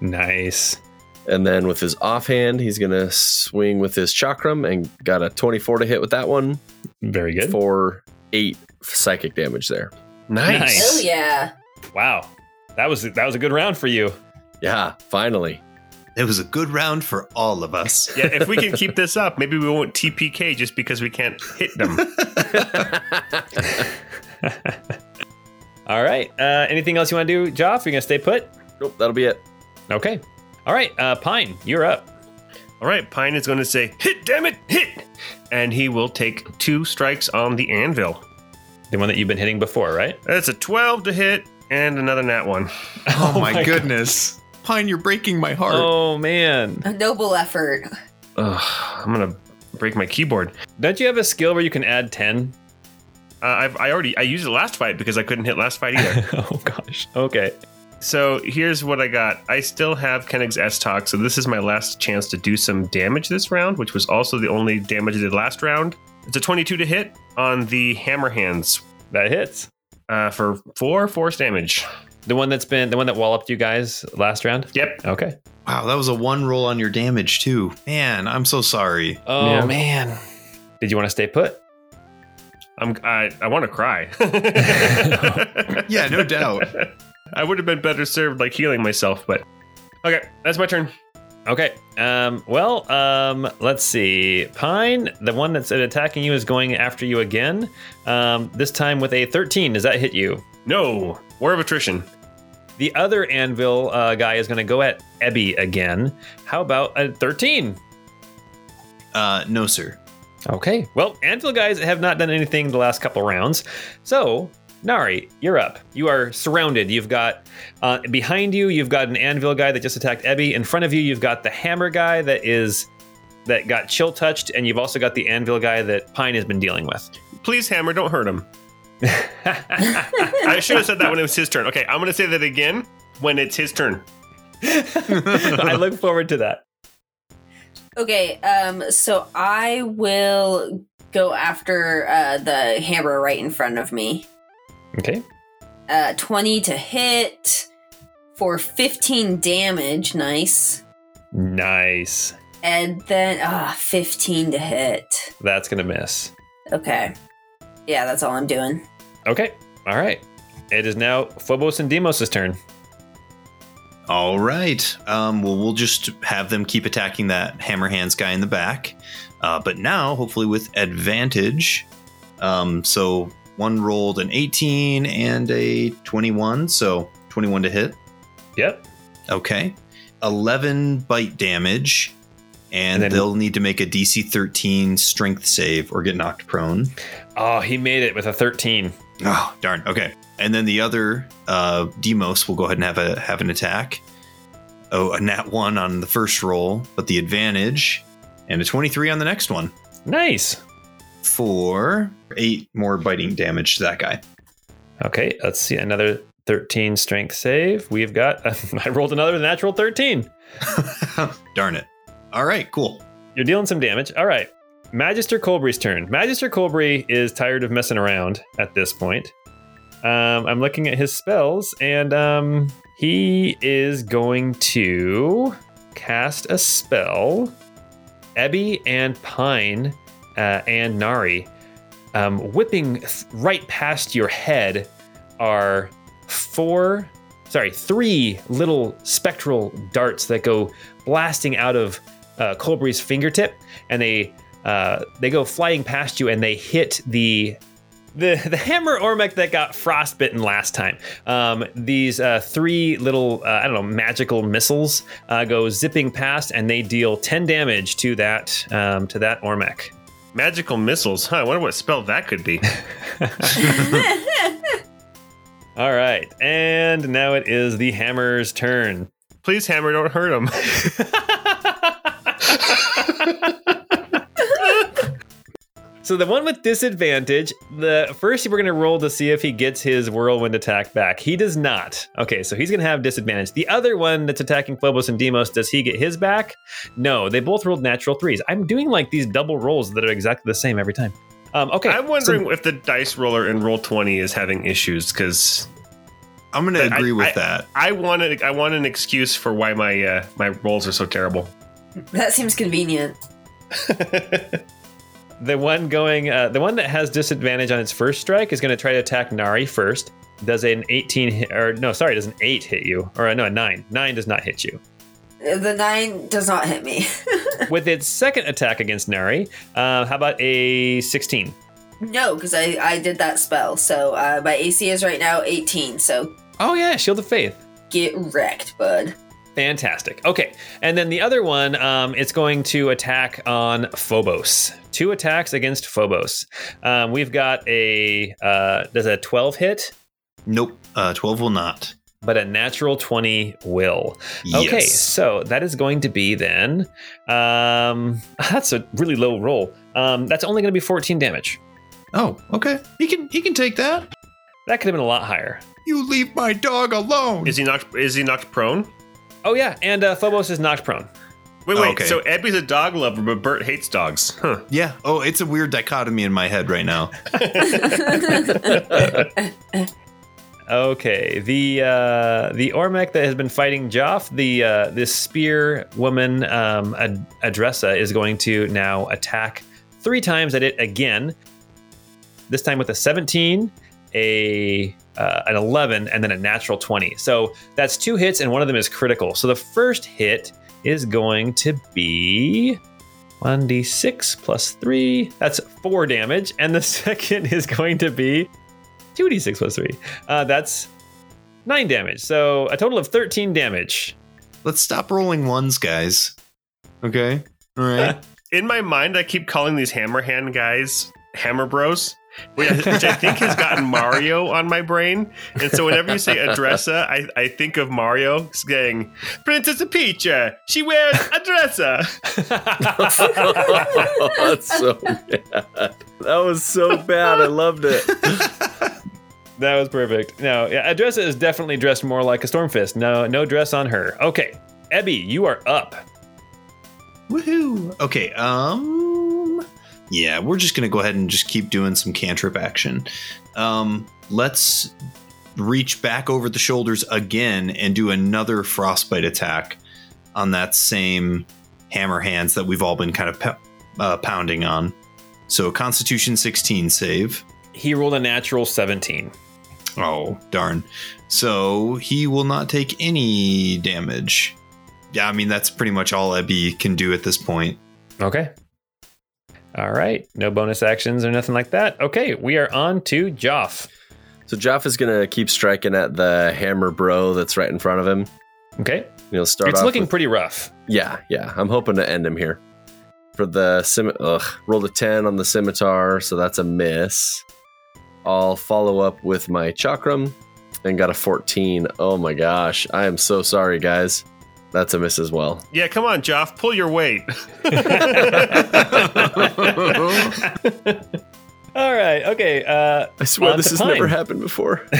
Speaker 1: Nice.
Speaker 3: And then with his offhand, he's gonna swing with his chakram and got a 24 to hit with that one
Speaker 1: Very good.
Speaker 3: for eight psychic damage there.
Speaker 1: Nice.
Speaker 5: Oh yeah.
Speaker 1: Wow. That was that was a good round for you.
Speaker 3: Yeah, finally.
Speaker 4: It was a good round for all of us.
Speaker 2: Yeah, if we can keep this up, maybe we won't TPK just because we can't hit them.
Speaker 1: All right. Uh, anything else you want to do, Joff? You're gonna stay put?
Speaker 3: Nope, that'll be it.
Speaker 1: Okay. All right. Uh, Pine, you're up.
Speaker 2: All right, Pine is going to say, hit, damn it, hit. And he will take two strikes on the anvil.
Speaker 1: The one that you've been hitting before, right?
Speaker 2: That's a 12 to hit and another nat one.
Speaker 4: Oh, my,
Speaker 1: my
Speaker 4: goodness. Pine, you're breaking my heart.
Speaker 1: Oh man.
Speaker 5: A noble effort.
Speaker 2: Ugh, I'm going to break my keyboard.
Speaker 1: Don't you have a skill where you can add ten?
Speaker 2: Uh, I've, I already I used it last fight because I couldn't hit last fight either.
Speaker 1: oh gosh. Okay.
Speaker 2: so here's what I got. I still have Koenig's Estock, so this is my last chance to do some damage this round, which was also the only damage I did last round. It's a 22 to hit on the hammer hands
Speaker 1: That hits.
Speaker 2: uh, for four force damage.
Speaker 1: The one that's been the one that walloped you guys last round.
Speaker 2: Yep.
Speaker 1: Okay.
Speaker 4: Wow, that was a one roll on your damage, too. Man, I'm so sorry.
Speaker 1: Oh
Speaker 2: Yeah.
Speaker 1: man. Did you want to stay put?
Speaker 2: I'm I, I want to cry.
Speaker 4: Yeah, no doubt.
Speaker 2: I would have been better served like healing myself, but okay, that's my turn.
Speaker 1: Okay. Um, well, um, let's see. Pine, the one that's attacking you, is going after you again. Um, this time with a 13. Does that hit you?
Speaker 2: No, war of attrition.
Speaker 1: The other anvil uh, guy is going to go at Ebby again. How about a 13?
Speaker 4: Uh, no, sir.
Speaker 1: Okay. Well, anvil guys have not done anything the last couple rounds. So, Nari, you're up. You are surrounded. You've got uh, behind you, you've got an anvil guy that just attacked Ebby. In front of you, you've got the hammer guy that is that got chill touched, and you've also got the anvil guy that Pine has been dealing with.
Speaker 2: Please, Hammer, don't hurt him. I should have said that when it was his turn. Okay, I'm going to say that again when it's his turn.
Speaker 1: I look forward to that.
Speaker 5: Okay, um, so I will go after uh, the hammer right in front of me.
Speaker 1: Okay.
Speaker 5: Uh, 20 to hit for 15 damage. Nice.
Speaker 1: Nice.
Speaker 5: And then, ah, 15 to hit.
Speaker 1: That's gonna miss.
Speaker 5: Okay. Yeah, that's all I'm doing.
Speaker 1: Okay. All right. It is now Phobos and Deimos' turn.
Speaker 4: All right. Um, well, we'll just have them keep attacking that hammer hands guy in the back. Uh, but now, hopefully, with advantage. Um, so one rolled an 18 and a 21. So 21 to hit.
Speaker 1: Yep.
Speaker 4: Okay. 11 bite damage. And,
Speaker 1: And then-
Speaker 4: they'll need to make a DC 13 strength save or get knocked prone.
Speaker 1: Oh, he made it with a 13.
Speaker 4: Oh, darn. Okay. And then the other uh, Deimos will go ahead and have a have an attack. Oh, a nat one on the first roll, but the advantage, and a 23 on the next one
Speaker 1: Nice.
Speaker 4: for eight more biting damage to that guy.
Speaker 1: Okay, let's see. Another 13 strength save. We've got, I rolled another natural 13.
Speaker 4: darn it. All right, cool.
Speaker 1: You're dealing some damage. All right. Magister Colbury's turn. Magister Colbury is tired of messing around at this point. Um, I'm looking at his spells, and um, he is going to cast a spell. Ebby and Pine uh, and Nari, um, whipping th- right past your head, are four, sorry, three little spectral darts that go blasting out of uh, Colbury's fingertip, and they uh, they go flying past you, and they hit the the the hammer Ormec that got frostbitten last time. Um, these uh, three little uh, I don't know magical missiles uh, go zipping past, and they deal ten damage to that um, to that Ormec.
Speaker 2: Magical missiles. Huh, I wonder what spell that could be.
Speaker 1: All right, and now it is the hammer's turn.
Speaker 2: Please, Hammer, don't hurt him.
Speaker 1: So the one with disadvantage, the first we're gonna roll to see if he gets his whirlwind attack back. He does not. Okay, so he's gonna have disadvantage. The other one that's attacking Phobos and Deimos, does he get his back? No, they both rolled natural threes. I'm doing like these double rolls that are exactly the same every time. Um, okay,
Speaker 2: I'm wondering if the dice roller in roll 20 is having issues because
Speaker 4: I'm going to
Speaker 2: I-
Speaker 4: agree with
Speaker 2: I-
Speaker 4: that.
Speaker 2: I wanted I want an excuse for why my uh, my rolls are so terrible.
Speaker 5: That seems convenient.
Speaker 1: The one going, uh, the one that has disadvantage on its first strike is going to try to attack Nari first. Does an 18 hit, or no, sorry, does an 8 hit you? Or uh, no, a 9. 9 does not hit you.
Speaker 5: The nine does not hit me.
Speaker 1: With its second attack against Nari, uh, how about a 16?
Speaker 5: no, because I, I did that spell. So uh, my AC is right now 18. So
Speaker 1: Oh, yeah, Shield of Faith.
Speaker 5: get wrecked, bud.
Speaker 1: Fantastic. Okay, and then the other one, um, it's going to attack on Phobos. Two attacks against Phobos. Um, we've got a uh, does a 12 hit,
Speaker 4: Nope. Uh, 12 will not.
Speaker 1: but a natural 20 will.
Speaker 4: Yes.
Speaker 1: Okay, so that is going to be then. Um, that's a really low roll. Um, that's only going to be 14 damage.
Speaker 4: Oh, okay. He can he can take that.
Speaker 1: That could have been a lot higher.
Speaker 4: You leave my dog alone.
Speaker 2: Is he knocked is he knocked prone?
Speaker 1: Oh yeah, and uh, Phobos is knocked prone.
Speaker 2: Wait, wait.
Speaker 4: Okay.
Speaker 2: So Ebby's a dog lover, but Bert hates dogs. Huh.
Speaker 4: yeah. Oh, it's a weird dichotomy in my head right now.
Speaker 1: Okay, the uh, the Ormec that has been fighting Joff, the uh, this spear woman um, Ad- Adressa is going to now attack three times at it again. This time with a 17, a uh, an 11, and then a natural 20. So that's two hits, and one of them is critical. So the first hit is going to be 1d6 plus 3. That's 4 damage. And the second is going to be 2d6 plus 3. Uh, that's 9 damage. So a total of 13 damage.
Speaker 4: Let's stop rolling ones, guys. Okay. All right.
Speaker 2: In my mind, I keep calling these hammer hand guys hammer bros. Which I think has gotten Mario on my brain. And so whenever you say Adressa, I, I think of Mario saying, Princess Peach, she wears a dresser.
Speaker 3: That's so bad. That was so bad. I loved it.
Speaker 1: That was perfect. No, yeah, Adressa is definitely dressed more like a Stormfist. No, no dress on her. Okay, Ebby, you are up.
Speaker 4: Woohoo. Okay. Um. Yeah, we're just gonna go ahead and just keep doing some cantrip action. Um. Let's reach back over the shoulders again and do another frostbite attack on that same hammer hands that we've all been kind of pou- uh, pounding on. So Constitution 16 save.
Speaker 1: He rolled a natural 17.
Speaker 4: Oh, darn. So he will not take any damage. Yeah, I mean, that's pretty much all Ebby can do at this point.
Speaker 1: Okay. All right. No bonus actions or nothing like that. Okay, we are on to Joff.
Speaker 3: So Joff is gonna keep striking at the hammer bro that's right in front of him.
Speaker 1: Okay.
Speaker 3: He'll start.
Speaker 1: it's looking
Speaker 3: with-
Speaker 1: pretty rough.
Speaker 3: Yeah, yeah. I'm hoping to end him here. For the sim, ugh, rolled a ten on the scimitar, so that's a miss. I'll follow up with my chakram and got a 14. Oh my gosh, I am so sorry, guys. That's a miss as well.
Speaker 2: Yeah, come on, Joff, pull your weight.
Speaker 1: All right. Okay. Uh,
Speaker 3: I swear
Speaker 1: On
Speaker 3: this
Speaker 1: to
Speaker 3: has
Speaker 1: Pine.
Speaker 3: never happened before.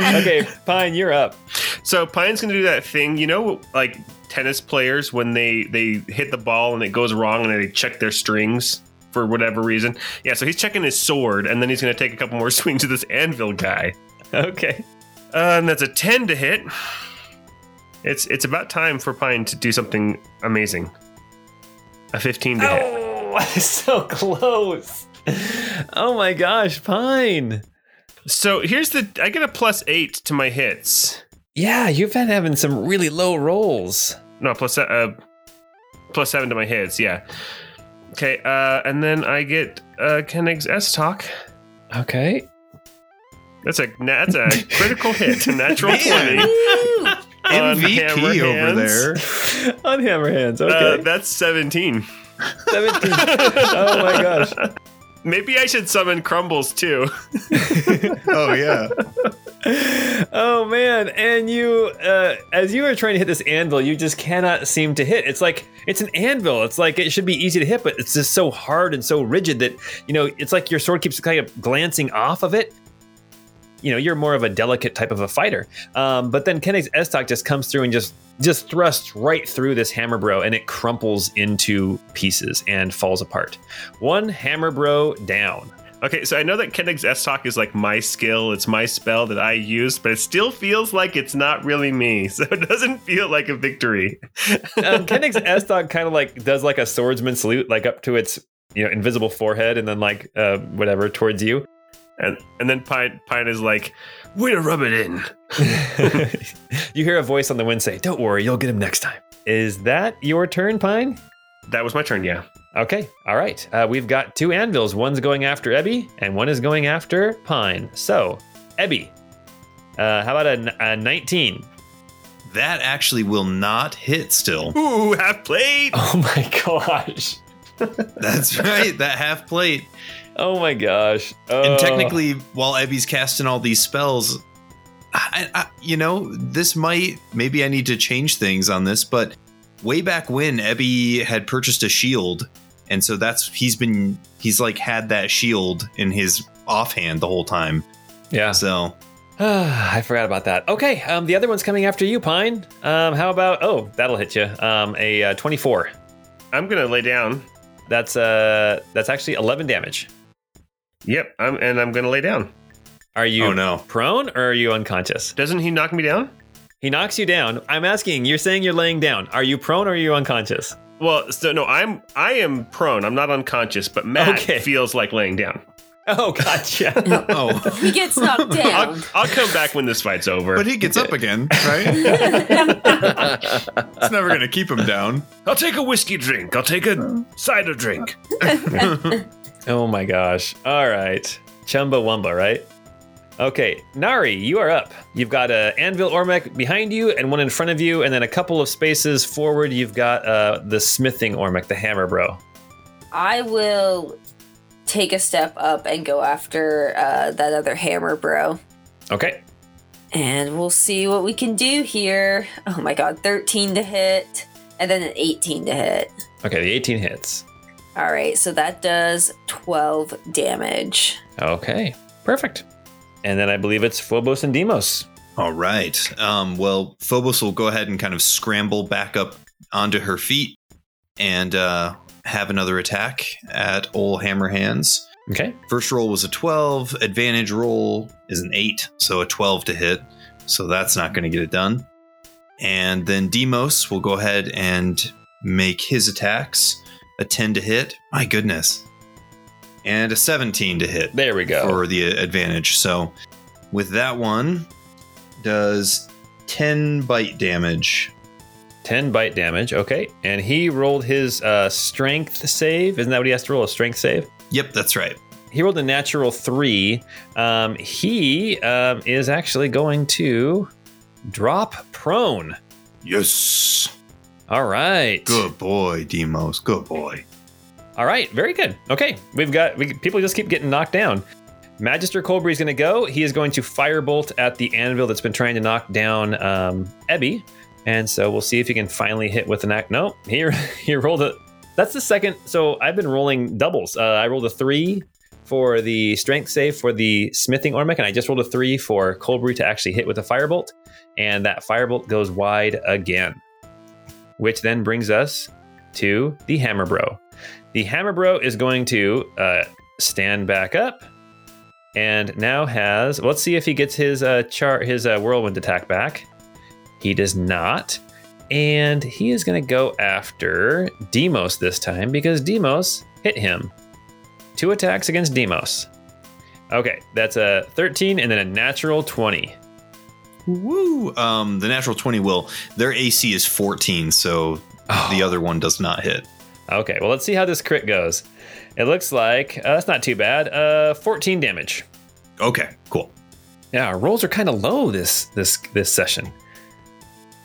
Speaker 1: okay, Pine, you're up.
Speaker 2: So Pine's gonna do that thing, you know, like tennis players when they they hit the ball and it goes wrong and they check their strings for whatever reason. Yeah, so he's checking his sword and then he's gonna take a couple more swings at this anvil guy.
Speaker 1: Okay.
Speaker 2: Uh, and that's a ten to hit. It's it's about time for Pine to do something amazing. A fifteen to hit.
Speaker 1: Oh, so close. Oh my gosh, Pine.
Speaker 2: So here's the I get a plus eight to my hits.
Speaker 1: Yeah, you've been having some really low rolls.
Speaker 2: no plus uh, plus seven to my hits. Yeah. Okay, uh, and then I get uh, Koenig's Estock.
Speaker 1: Okay.
Speaker 2: That's a that's a critical hit, a natural twenty.
Speaker 5: Woo!
Speaker 2: On
Speaker 4: MVP
Speaker 2: hammer
Speaker 4: over there.
Speaker 1: On hammer hands.
Speaker 2: Uh,
Speaker 1: Okay.
Speaker 2: that's seventeen.
Speaker 1: 17. oh my gosh.
Speaker 2: Maybe I should summon Crumbles too.
Speaker 4: Oh yeah.
Speaker 1: oh man and you uh, as you were trying to hit this anvil you just cannot seem to hit it's like it's an anvil it's like it should be easy to hit but it's just so hard and so rigid that you know it's like your sword keeps kind of glancing off of it you know you're more of a delicate type of a fighter um, but then Kennex Estock just comes through and just just thrusts right through this hammer bro and it crumples into pieces and falls apart one hammer bro down
Speaker 2: Okay, so I know that Estock is like my skill, it's my spell that I used, but it still feels like it's not really me. So it doesn't feel like a victory.
Speaker 1: um, Kennex Estock kind of like does like a swordsman salute, like up to its you know invisible forehead, and then like uh, whatever towards you.
Speaker 2: And and then Pine Pine is like, way to rub it in.
Speaker 1: you hear a voice on the wind say, "Don't worry, you'll get him next time." Is that your turn, Pine?
Speaker 2: That was my turn, yeah.
Speaker 1: Okay, all right. Uh, we've got two anvils. One's going after Ebby, and one is going after Pine. So, Ebby, uh, how about a, a 19?
Speaker 4: That actually will not hit still.
Speaker 2: Ooh, half plate.
Speaker 1: Oh my gosh.
Speaker 4: That's right, that half plate.
Speaker 1: Oh my gosh.
Speaker 4: And
Speaker 1: Oh.
Speaker 4: technically, while Ebby's casting all these spells, I, I, you know, this might maybe I need to change things on this, but way back when Ebby had purchased a shield, and so that's he's been he's like had that shield in his offhand the whole time.
Speaker 1: yeah.
Speaker 4: So
Speaker 1: I forgot about that. Okay, um, the other one's coming after you, Pine. Um, how about? Oh, that'll hit you. Um, a uh, twenty-four.
Speaker 2: I'm gonna lay down.
Speaker 1: That's uh, that's actually eleven damage.
Speaker 2: Yep, I'm and I'm gonna lay down.
Speaker 1: Are you
Speaker 4: Oh, no.
Speaker 1: prone or are you unconscious?
Speaker 2: Doesn't he knock me down?
Speaker 1: He knocks you down. I'm asking. You're saying you're laying down. Are you prone or are you unconscious?
Speaker 2: Well, so no, I'm I am prone. I'm not unconscious, but Matt
Speaker 1: Okay.
Speaker 2: feels like laying down.
Speaker 1: Oh, gotcha.
Speaker 4: oh,
Speaker 5: He gets knocked
Speaker 2: I'll,
Speaker 5: down.
Speaker 2: I'll come back when this fight's over.
Speaker 6: But he gets up again, right? it's never going to keep him down.
Speaker 2: I'll take a whiskey drink. I'll take a cider drink.
Speaker 1: Oh my gosh. All right, Chumbawamba, right? Okay, Nari, you are up. You've got a Anvil Ormec behind you and one in front of you, and then a couple of spaces forward, you've got uh, the Smithing Ormec, the Hammer Bro.
Speaker 5: I will take a step up and go after uh, that other hammer bro.
Speaker 1: Okay.
Speaker 5: And we'll see what we can do here. Oh my god, 13 to hit, and then an 18 to hit.
Speaker 1: Okay, the 18 hits.
Speaker 5: All right, so that does 12 damage.
Speaker 1: Okay, perfect. And then I believe it's Phobos and Deimos.
Speaker 4: all right. Um, well, Phobos will go ahead and kind of scramble back up onto her feet and uh, have another attack at Ol Hammer Hands.
Speaker 1: Okay.
Speaker 4: First roll was a 12. Advantage roll is an 8, so a 12 to hit. So that's not going to get it done. And then Deimos will go ahead and make his attacks a 10 to hit. My goodness. And a 17 to hit
Speaker 1: There we go.
Speaker 4: for the advantage. So with that one, does 10 bite damage.
Speaker 1: 10 bite damage. Okay. And he rolled his uh, strength save. Isn't that what he has to roll? A strength save?
Speaker 4: Yep, that's right.
Speaker 1: He rolled a natural three. Um, he um, is actually going to drop prone.
Speaker 6: Yes.
Speaker 1: All right.
Speaker 6: Good boy, Deimos. Good boy.
Speaker 1: All right. Very good. Okay. We've got we, people just keep getting knocked down. Magister Colbury is going to go. He is going to firebolt at the anvil that's been trying to knock down um, Ebby. And so we'll see if he can finally hit with an act. No, here he rolled a. That's the second. So I've been rolling doubles. Uh, I rolled a three for the strength save for the smithing ormec, and I just rolled a three for Colbury to actually hit with a firebolt. And that firebolt goes wide again, which then brings us to the hammer bro. The hammer bro is going to uh, stand back up and now has. Let's see if he gets his uh, char his uh, whirlwind attack back. He does not, and he is going to go after Deimos this time because Deimos hit him. Two attacks against Deimos. Okay, that's a 13 and then a natural 20.
Speaker 4: Woo! Um, the natural 20 will. Their AC is 14, so the other one does not hit.
Speaker 1: Okay, well, let's see how this crit goes. It looks like uh, that's not too bad. Uh, 14 damage.
Speaker 4: Okay, cool.
Speaker 1: Yeah, our rolls are kind of low this this this session.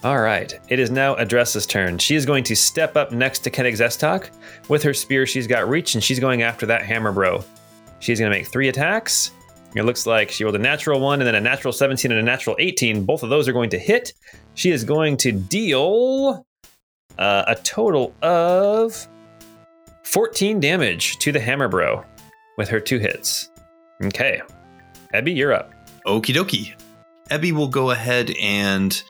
Speaker 1: All right, it is now Adressa's turn. She is going to step up next to Kennig Zestok. With her spear, she's got reach, and she's going after that hammer bro. She's going to make three attacks. It looks like she rolled a natural one and then a natural 17 and a natural 18. Both of those are going to hit. She is going to deal uh, a total of 14 damage to the hammer bro with her two hits. Okay. Ebby, you're up.
Speaker 4: Okie dokie. Ebby will go ahead and,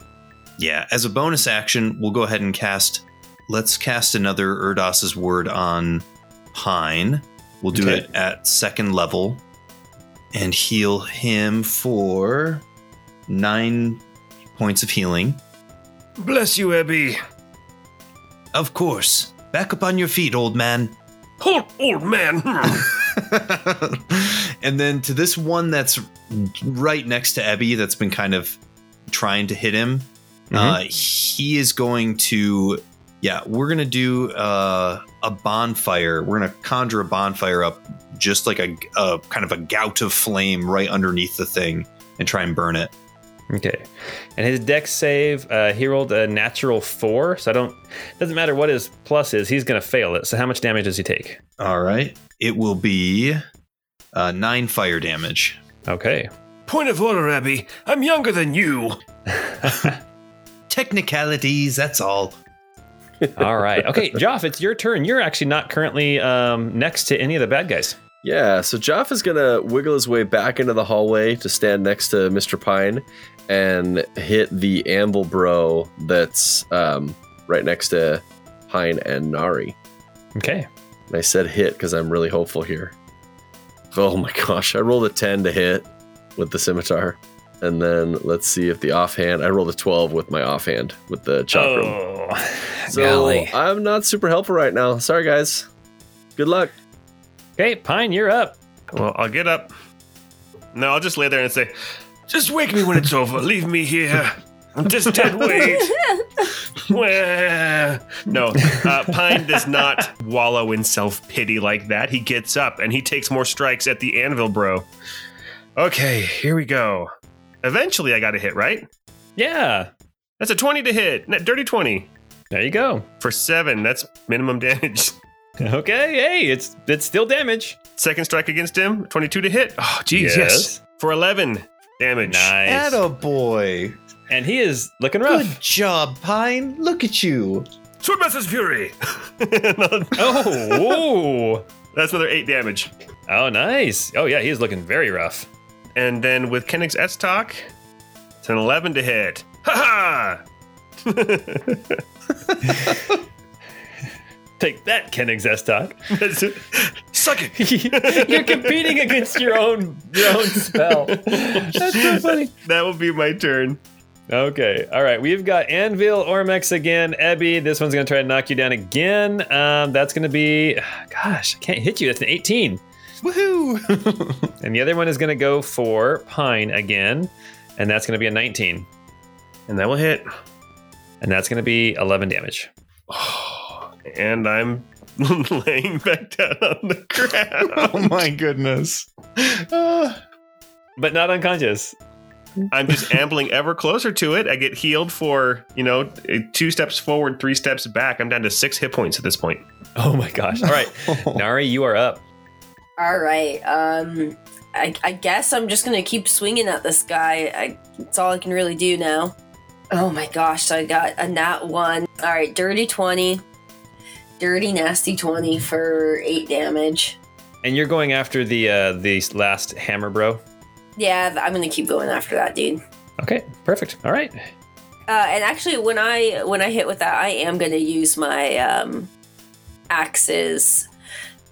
Speaker 4: yeah, as a bonus action, we'll go ahead and cast. Let's cast another Erdos's word on Pine. We'll do
Speaker 1: Okay.
Speaker 4: it at second level and heal him for nine points of healing.
Speaker 2: Bless you, Ebby.
Speaker 4: Of course. Back up on your feet, old man.
Speaker 2: Old, old man.
Speaker 4: and then to this one that's right next to Ebby that's been kind of trying to hit him, uh, he is going to, yeah, we're going to do uh, a bonfire. We're going to conjure a bonfire up just like a, a kind of a gout of flame right underneath the thing and try and burn it.
Speaker 1: Okay. And his dex save, uh, he rolled a natural four. So I don't, doesn't matter what his plus is, he's going to fail it. So how much damage does he take?
Speaker 4: All right. It will be uh, nine fire damage.
Speaker 1: Okay.
Speaker 2: Point of order, Abby. I'm younger than you.
Speaker 4: Technicalities, that's all.
Speaker 1: All right. Okay, Joff, it's your turn. You're actually not currently um, next to any of the bad guys.
Speaker 3: Yeah, so Joff is gonna wiggle his way back into the hallway to stand next to Mr. Pine and hit the anvil bro that's um, right next to Pine and Nari.
Speaker 1: Okay.
Speaker 3: And I said hit because I'm really hopeful here. Oh my gosh, I rolled a 10 to hit with the scimitar. And then let's see if the offhand, I rolled a 12 with my offhand with the chakram.
Speaker 1: Oh,
Speaker 3: so
Speaker 1: golly.
Speaker 3: I'm not super helpful right now. Sorry, guys. Good luck.
Speaker 1: Okay, Pine, you're up.
Speaker 2: Well, I'll get up. No, I'll just lay there and say, just wake me when it's over. Leave me here. I'm just dead weight. Wah. no, uh, Pine does not wallow in self pity like that. He gets up and he takes more strikes at the anvil, bro. Okay, here we go. Eventually, I got a hit, right?
Speaker 1: Yeah.
Speaker 2: That's a 20 to hit. Dirty 20
Speaker 1: There you go.
Speaker 2: for seven. That's minimum damage.
Speaker 1: Okay, hey, it's it's still damage.
Speaker 2: Second strike against him. 22 to hit. Oh, geez, yes. For 11 damage.
Speaker 1: Nice.
Speaker 4: boy.
Speaker 1: And he is looking rough.
Speaker 4: Good job, Pine. Look at you.
Speaker 2: Swordmaster's Fury.
Speaker 1: Oh,
Speaker 2: That's another eight damage.
Speaker 1: oh, nice. Oh yeah, he's looking very rough.
Speaker 2: And then with Koenig's Estock, it's an 11 to hit. Ha ha!
Speaker 1: Take that, Kennig Zestok.
Speaker 2: Suck it.
Speaker 1: You're competing against your own your own spell. That's so funny.
Speaker 2: That will be my turn.
Speaker 1: Okay, all right. We've got Anvil Ormex again. Ebby, this one's gonna try to knock you down again. Um, that's gonna be, gosh, I can't hit you. That's an 18.
Speaker 4: Woohoo!
Speaker 1: And the other one is gonna go for Pine again, and that's gonna be a 19,
Speaker 2: And that will hit.
Speaker 1: and that's gonna be 11 damage.
Speaker 2: And I'm laying back down on the ground.
Speaker 6: Oh my goodness.
Speaker 1: But not unconscious.
Speaker 2: I'm just ambling ever closer to it. I get healed for, you know, eh, two steps forward, three steps back. I'm down to six hit points at this point.
Speaker 1: Oh my gosh. All right, Nari, you are up.
Speaker 5: All right. Um, I, I guess I'm just gonna keep swinging at this guy. I, it's all I can really do now. Oh my gosh! So I got a nat one. All right, dirty twenty, dirty nasty twenty for eight damage.
Speaker 1: And you're going after the uh, the last hammer, bro.
Speaker 5: Yeah, I'm gonna keep going after that dude.
Speaker 1: Okay, perfect. All right.
Speaker 5: Uh, and actually, when I when I hit with that, I am gonna use my um, axes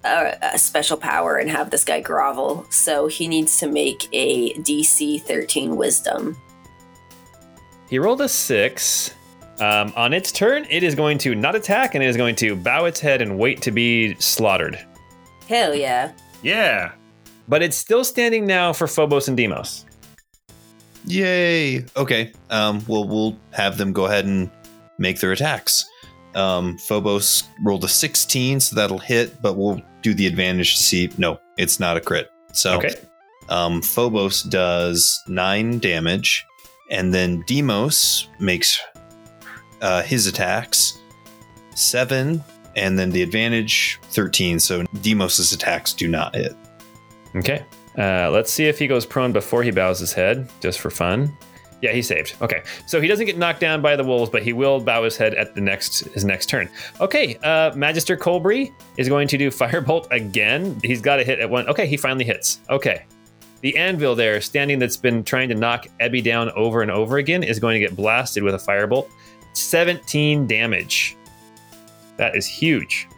Speaker 5: uh, a special power and have this guy grovel. So he needs to make a DC 13 Wisdom.
Speaker 1: He rolled a six. Um, on its turn, it is going to not attack and it is going to bow its head and wait to be slaughtered.
Speaker 5: Hell yeah!
Speaker 2: Yeah.
Speaker 1: But it's still standing now for Phobos and Deimos.
Speaker 4: Yay! Okay. Um, well, we'll have them go ahead and make their attacks. Um, Phobos rolled a 16, so that'll hit, but we'll do the advantage to see. No, it's not a crit. So,
Speaker 1: Okay.
Speaker 4: um, Phobos does nine damage, and then Deimos makes uh, his attacks seven, and then the advantage 13. So, Deimos's attacks do not hit.
Speaker 1: Okay. Uh, let's see if he goes prone before he bows his head, just for fun. Yeah, he saved. Okay, so he doesn't get knocked down by the wolves, but he will bow his head at the next his next turn. Okay, uh, Magister Colbury is going to do Firebolt again. He's got to hit at one. Okay, he finally hits. Okay, the anvil there, standing that's been trying to knock Ebby down over and over again, is going to get blasted with a firebolt. 17 damage. That is huge.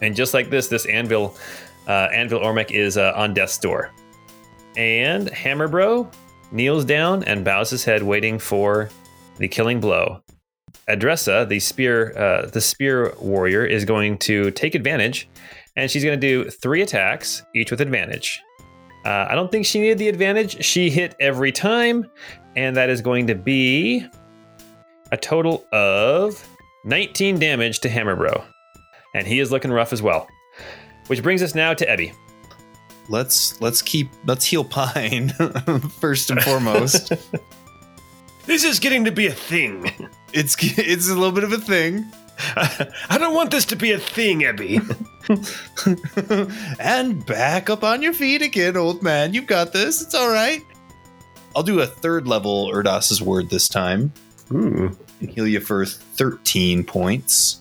Speaker 1: And just like this, this anvil, uh, anvil Ormec is uh, on death's door. And Hammerbro kneels down and bows his head, waiting for the killing blow. Adressa, the spear, uh, the spear warrior, is going to take advantage, and she's going to do three attacks, each with advantage. Uh, I don't think she needed the advantage. She hit every time, and that is going to be a total of 19 damage to Hammerbro, and he is looking rough as well. Which brings us now to Ebby.
Speaker 4: Let's let's keep let's heal Pine first and foremost.
Speaker 2: This is getting to be a thing.
Speaker 4: it's it's a little bit of a thing.
Speaker 2: I don't want this to be a thing, Ebby.
Speaker 4: and back up on your feet again, old man. You've got this. It's all right. I'll do a third level Erdos's word this time hmm.
Speaker 2: Ooh,
Speaker 4: and heal you for 13 points.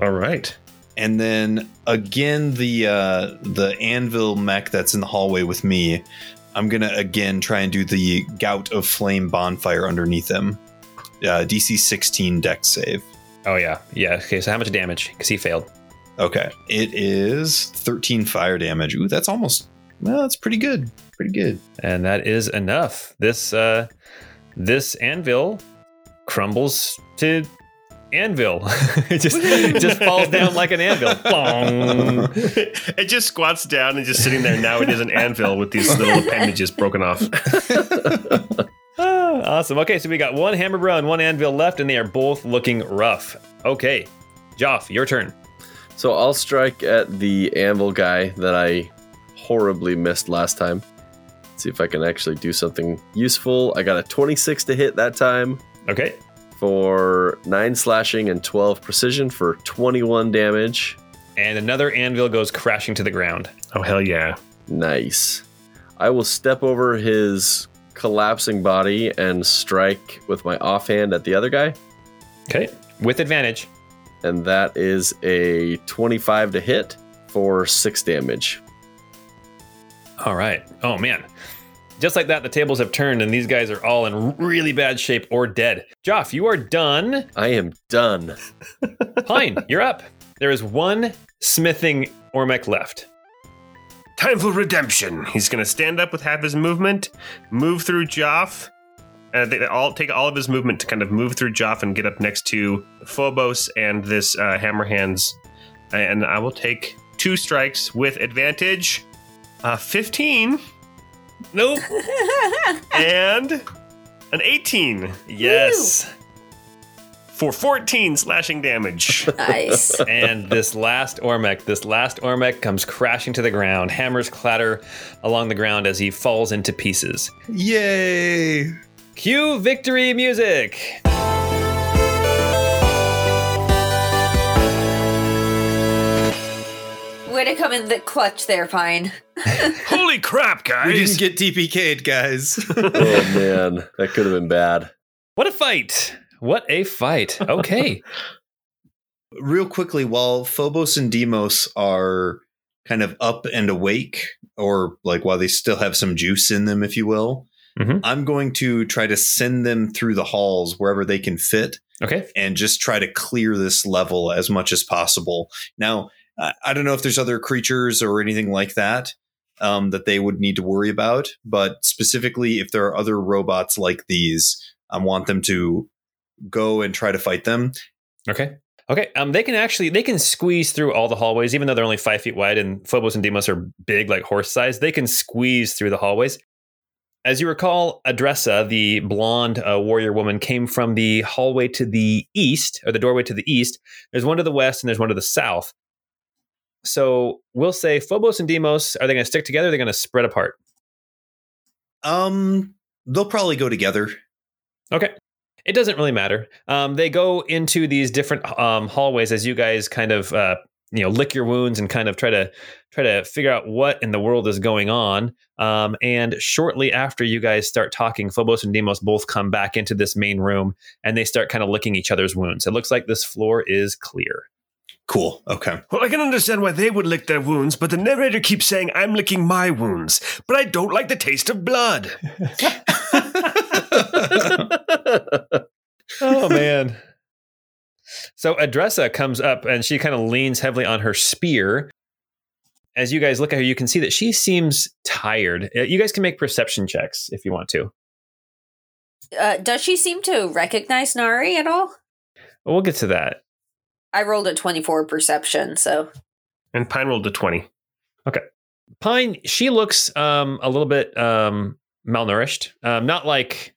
Speaker 2: all right.
Speaker 4: And then again, the uh, the anvil mech that's in the hallway with me. I'm gonna again try and do the gout of flame bonfire underneath him. Uh, DC 16 dex save.
Speaker 1: Oh yeah, yeah. Okay, so how much damage? Because he failed.
Speaker 4: Okay, it is 13 fire damage. Ooh, that's almost well, that's pretty good. Pretty good.
Speaker 1: and that is enough. This uh, this anvil crumbles to anvil. it just it just falls down like an anvil.
Speaker 2: It just squats down and just sitting there. Now it is an anvil with these little appendages broken off.
Speaker 1: Ah, awesome. Okay, so we got one hammer bro and one anvil left, and they are both looking rough. Okay, Joff, your turn.
Speaker 3: So I'll strike at the anvil guy that I horribly missed last time. See if I can actually do something useful. I got a 26 to hit that time
Speaker 1: Okay,
Speaker 3: for 9 slashing and 12 precision for 21 damage.
Speaker 1: and another anvil goes crashing to the ground.
Speaker 2: Oh hell yeah!
Speaker 3: Nice. I will step over his collapsing body and strike with my offhand at the other guy.
Speaker 1: Okay, with advantage.
Speaker 3: And that is a 25 to hit for 6 damage.
Speaker 1: All right. Oh man. Just like that, the tables have turned, and these guys are all in really bad shape or dead. Joff, you are done.
Speaker 3: I am done.
Speaker 1: Pine, you're up. There is one smithing Ormec left.
Speaker 2: Time for redemption. He's gonna stand up with half his movement, move through Joff, and they all take all of his movement to kind of move through Joff and get up next to Phobos and this uh, Hammer Hands. And I will take two strikes with advantage. Uh, 15
Speaker 1: Nope.
Speaker 2: and an 18
Speaker 1: yes.
Speaker 2: for 14 slashing damage.
Speaker 5: Nice.
Speaker 1: and this last Ormec, this last Ormec comes crashing to the ground. Hammers clatter along the ground as he falls into pieces.
Speaker 4: Yay!
Speaker 1: Cue victory music.
Speaker 5: Way to come in the clutch there, Pine.
Speaker 2: Holy crap, guys!
Speaker 4: We didn't get TPK'd, guys.
Speaker 3: Oh man, that could have been bad.
Speaker 1: What a fight! What a fight. Okay.
Speaker 4: Real quickly, while Phobos and Deimos are kind of up and awake, or like while they still have some juice in them, if you will,
Speaker 1: Mhm.
Speaker 4: I'm going to try to send them through the halls wherever they can fit
Speaker 1: Okay.
Speaker 4: and just try to clear this level as much as possible. Now, I I don't know if there's other creatures or anything like that um, that they would need to worry about, but specifically, if there are other robots like these, I want them to go and try to fight them.
Speaker 1: Okay. Okay. Um, they can actually they can squeeze through all the hallways, even though they're only five feet wide and Phobos and Deimos are big, like horse size. They can squeeze through the hallways. As you recall, Adressa, the blonde uh, warrior woman, came from the hallway to the east, or the doorway to the east. There's one to the west and there's one to the south. So we'll say Phobos and Deimos, are they going to stick together? They're going to spread apart?
Speaker 4: Um, they'll probably go together.
Speaker 1: Okay. It doesn't really matter. Um, they go into these different um, hallways as you guys kind of uh, you know lick your wounds and kind of try to try to figure out what in the world is going on. Um, and shortly after you guys start talking, Phobos and Deimos both come back into this main room and they start kind of licking each other's wounds. It looks like this floor is clear.
Speaker 4: Cool. Okay.
Speaker 2: Well, I can understand why they would lick their wounds, but the narrator keeps saying I'm licking my wounds, but I don't like the taste of blood.
Speaker 1: oh man. So Adressa comes up and she kind of leans heavily on her spear. As you guys look at her, you can see that she seems tired. Uh, You guys can make perception checks if you want to.
Speaker 5: Uh, does she seem to recognize Nari at all?
Speaker 1: We'll get to that.
Speaker 5: I rolled a 24 perception, so
Speaker 2: And Pine rolled a 20. Okay.
Speaker 1: Pine, she looks um, a little bit um, malnourished. Um, not like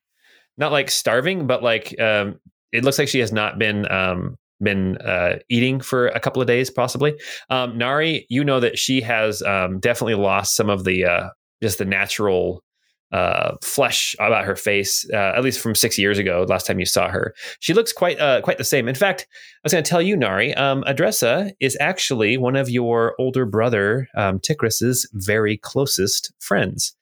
Speaker 1: not like starving, but like um, it looks like she has not been um, been uh, eating for a couple of days, possibly. Um, Nari, you know that she has um, definitely lost some of the uh, just the natural uh, flesh about her face, uh, at least from six years ago, last time you saw her. She looks quite uh, quite the same. In fact, I was going to tell you, Nari, um, Adressa is actually one of your older brother um, Ticris's very closest friends.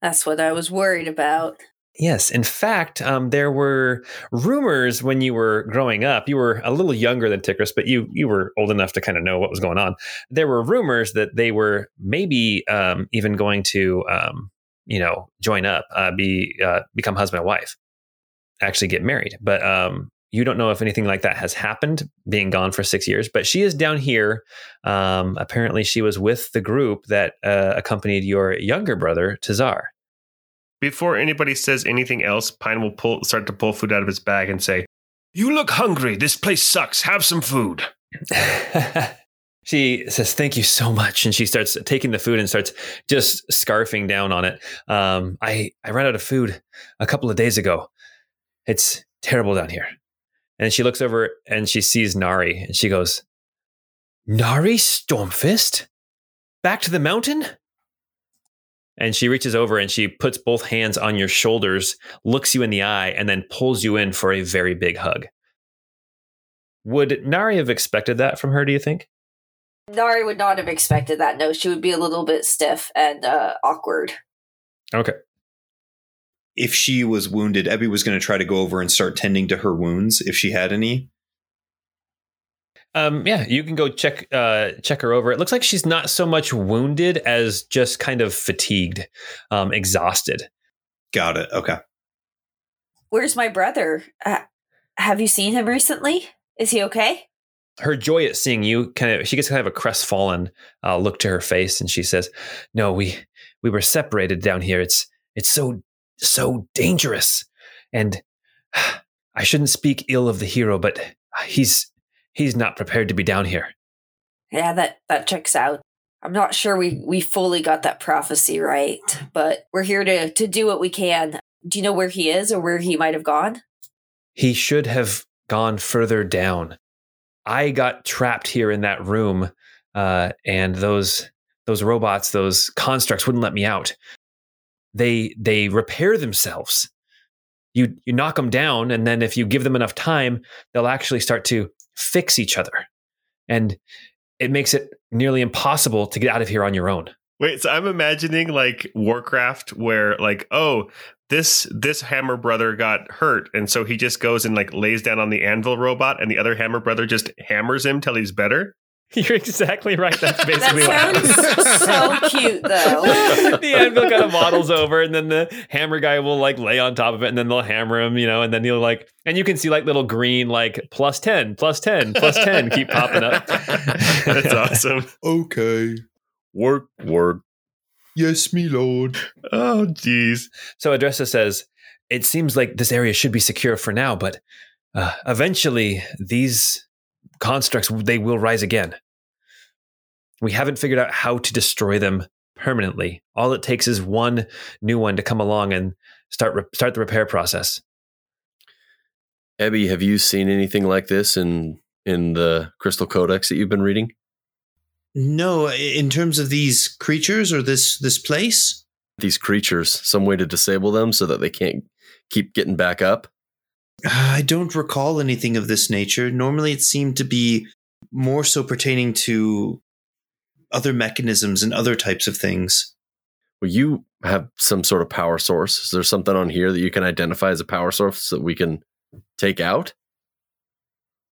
Speaker 5: that's what I was worried about.
Speaker 1: Yes, in fact, um, there were rumors when you were growing up. You were a little younger than Ticris, but you you were old enough to kind of know what was going on. There were rumors that they were maybe um, even going to, um, you know, join up, uh, be uh, become husband and wife, actually get married. But um, you don't know if anything like that has happened, being gone for six years. But she is down here. Um, apparently, she was with the group that uh, accompanied your younger brother, Tazar.
Speaker 2: Before anybody says anything else, Pine will pull start to pull food out of his bag and say, You look hungry. This place sucks. Have some food.
Speaker 1: she says, "Thank you so much," and she starts taking the food and starts just scarfing down on it. Um, I I ran out of food a couple of days ago. It's terrible down here. And she looks over and she sees Nari, and she goes, "Nari Stormfist, back to the mountain." And she reaches over and she puts both hands on your shoulders, looks you in the eye, and then pulls you in for a very big hug. Would Nari have expected that from her, do you think?
Speaker 5: Nari would not have expected that. No, she would be a little bit stiff and uh, awkward.
Speaker 1: Okay.
Speaker 4: If she was wounded, Ebby was going to try to go over and start tending to her wounds if she had any.
Speaker 1: Um, yeah, you can go check uh, check her over. It looks like she's not so much wounded as just kind of fatigued, um, exhausted.
Speaker 4: Got it. Okay.
Speaker 5: Where's my brother? Uh, have you seen him recently? Is he okay?
Speaker 1: Her joy at seeing you kind of she gets kind of a crestfallen uh, look to her face, and she says, "No, we we were separated down here. It's it's so so dangerous, and I shouldn't speak ill of the hero, but he's he's not prepared to be down here."
Speaker 5: Yeah, that that checks out. I'm not sure we we fully got that prophecy right, but we're here to to do what we can. Do you know where he is or where he might have gone?
Speaker 1: he should have gone further down. I got trapped here in that room, uh, and those those robots, those constructs, wouldn't let me out. They they repair themselves. You you knock them down, and then if you give them enough time, they'll actually start to fix each other, and it makes it nearly impossible to get out of here on your own.
Speaker 2: Wait, so I'm imagining like Warcraft where like, oh, this this hammer brother got hurt, and so he just goes and like lays down on the anvil robot, and the other hammer brother just hammers him till he's better.
Speaker 1: You're exactly right. That's basically what
Speaker 5: That
Speaker 1: happens.
Speaker 5: sounds so cute, though.
Speaker 1: the anvil kind of models over, and then the hammer guy will like lay on top of it, and then they'll hammer him, you know, and then he'll like, and you can see like little green like plus ten, plus ten, plus ten keep popping up.
Speaker 2: That's awesome.
Speaker 6: Okay.
Speaker 2: Work, work.
Speaker 6: Yes, me lord.
Speaker 2: Oh, jeez.
Speaker 1: So Adressa says, "It seems like this area should be secure for now, but uh, eventually these constructs they will rise again. We haven't figured out how to destroy them permanently. All it takes is one new one to come along and start re- start the repair process.
Speaker 3: Ebby, have you seen anything like this in in the Crystal Codex that you've been reading?
Speaker 4: No, in terms of these creatures or this this place.
Speaker 3: These creatures, some way to disable them so that they can't keep getting back up.
Speaker 4: Uh, I don't recall anything of this nature. Normally, it seemed to be more so pertaining to other mechanisms and other types of things.
Speaker 3: Well, you have some sort of power source. Is there something on here that you can identify as a power source that we can take out?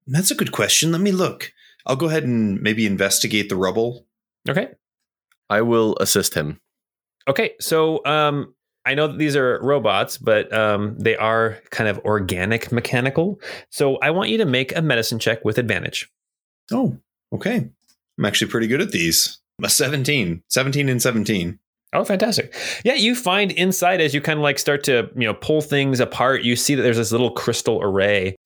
Speaker 4: That's a good question. Let me look. I'll go ahead and maybe investigate the rubble.
Speaker 1: Okay.
Speaker 3: I will assist him.
Speaker 1: Okay. So um, I know that these are robots, but um, they are kind of organic mechanical. So I want you to make a medicine check with advantage.
Speaker 4: Oh, okay. I'm actually pretty good at these. A 17. 17 and 17.
Speaker 1: Oh, fantastic. Yeah, you find inside as you kind of like start to, you know, pull things apart, you see that there's this little crystal array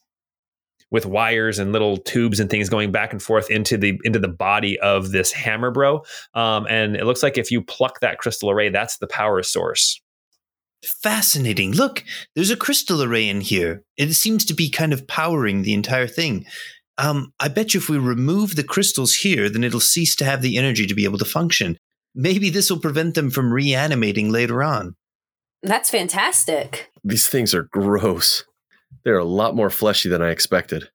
Speaker 1: with wires and little tubes and things going back and forth into the into the body of this hammer bro. Um, and it looks like if you pluck that crystal array, that's the power source.
Speaker 4: Fascinating. Look, there's a crystal array in here. It seems to be kind of powering the entire thing. Um, I bet you if we remove the crystals here, then it'll cease to have the energy to be able to function. Maybe this will prevent them from reanimating later on.
Speaker 5: That's fantastic.
Speaker 3: These things are gross. They're a lot more fleshy than I expected.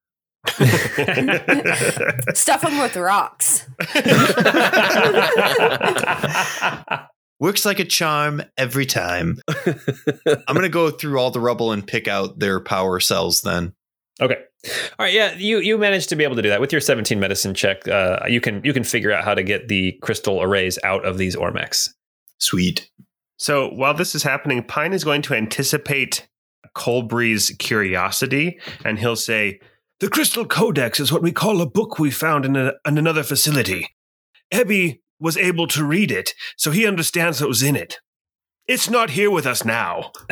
Speaker 5: Stuff them with rocks.
Speaker 4: Works like a charm every time. I'm going to go through all the rubble and pick out their power cells then.
Speaker 1: Okay. All right. Yeah, you you managed to be able to do that with your 17 medicine check. Uh, you can you can figure out how to get the crystal arrays out of these ormex.
Speaker 4: Sweet.
Speaker 2: So while this is happening, Pine is going to anticipate Colbury's curiosity, and he'll say,
Speaker 7: The Crystal Codex is what we call a book we found in, a, in another facility. Ebby was able to read it, so he understands what was in it. It's not here with us now.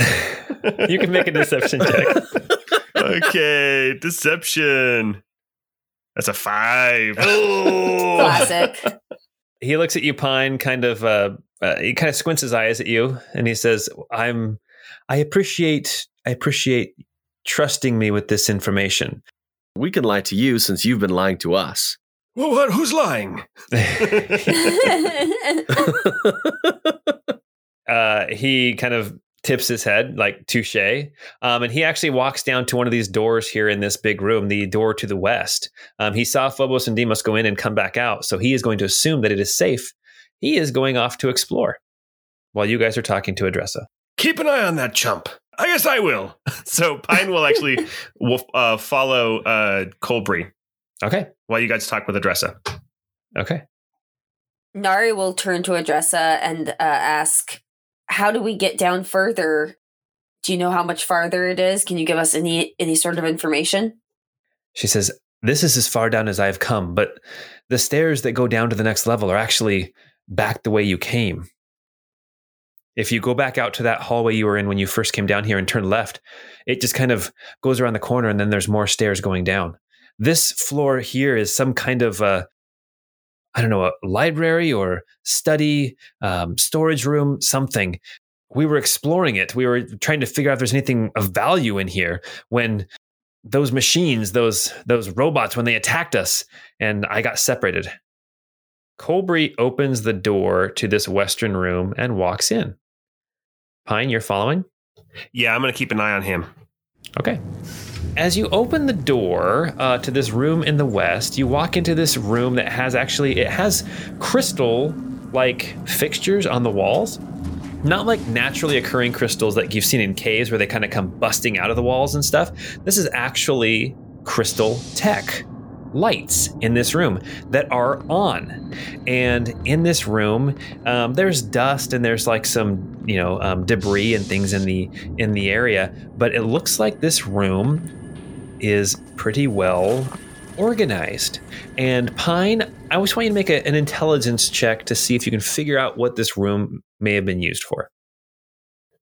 Speaker 1: you can make a deception check.
Speaker 2: "Okay, deception." That's a five.
Speaker 5: Classic.
Speaker 1: he looks at you, Pine, kind of uh, uh, he kind of squints his eyes at you, and he says, "I'm I appreciate I appreciate trusting me with this information."
Speaker 3: We can lie to you since you've been lying to us.
Speaker 7: Well, what? Who's lying?
Speaker 1: uh, he kind of tips his head like touche um, and he actually walks down to one of these doors here in this big room the door to the west um, he saw phobos and Deimos go in and come back out so he is going to assume that it is safe he is going off to explore while you guys are talking to adressa
Speaker 7: Keep an eye on that chump. I guess I will.
Speaker 2: so Pine will actually will, uh, follow uh, Colbury
Speaker 1: okay
Speaker 2: while you guys talk with Adressa.
Speaker 1: okay
Speaker 5: Nari will turn to Adressa and uh, ask, "How do we get down further? Do you know how much farther it is? Can you give us any any sort of information?"
Speaker 1: she says this is as far down as i've come but the stairs that go down to the next level are actually back the way you came if you go back out to that hallway you were in when you first came down here and turn left it just kind of goes around the corner and then there's more stairs going down this floor here is some kind of a, I don't know a library or study um, storage room something we were exploring it we were trying to figure out if there's anything of value in here when those machines, those those robots, when they attacked us, and I got separated. Colbury opens the door to this western room and walks in. Pine, you're following?
Speaker 2: Yeah, I'm going to keep an eye on him.
Speaker 1: Okay. As you open the door uh, to this room in the west, you walk into this room that has actually it has crystal like fixtures on the walls. Not like naturally occurring crystals that you've seen in caves where they kind of come busting out of the walls and stuff. This is actually crystal tech lights in this room that are on. And in this room, um, there's dust and there's like some, you know, um, debris and things in the in the area. But it looks like this room is pretty well organized. And Pine, I just want you to make a, an intelligence check to see if you can figure out what this room may have been used for.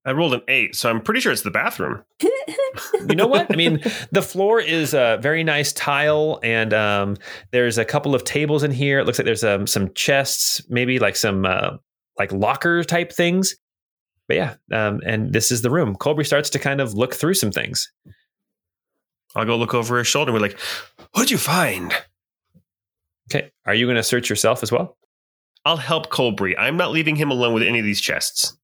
Speaker 2: I rolled an eight, so I'm pretty sure it's the bathroom.
Speaker 1: you know what? I mean, the floor is a very nice tile, and um, there's a couple of tables in here. It looks like there's um, some chests, maybe like some uh, like locker type things. But yeah, um, and this is the room. Colby starts to kind of look through some things.
Speaker 2: I'll go look over his shoulder. We're like,
Speaker 7: What'd you find?
Speaker 1: Okay, are you going to search yourself as well?
Speaker 2: I'll help Colbury. I'm not leaving him alone with any of these chests.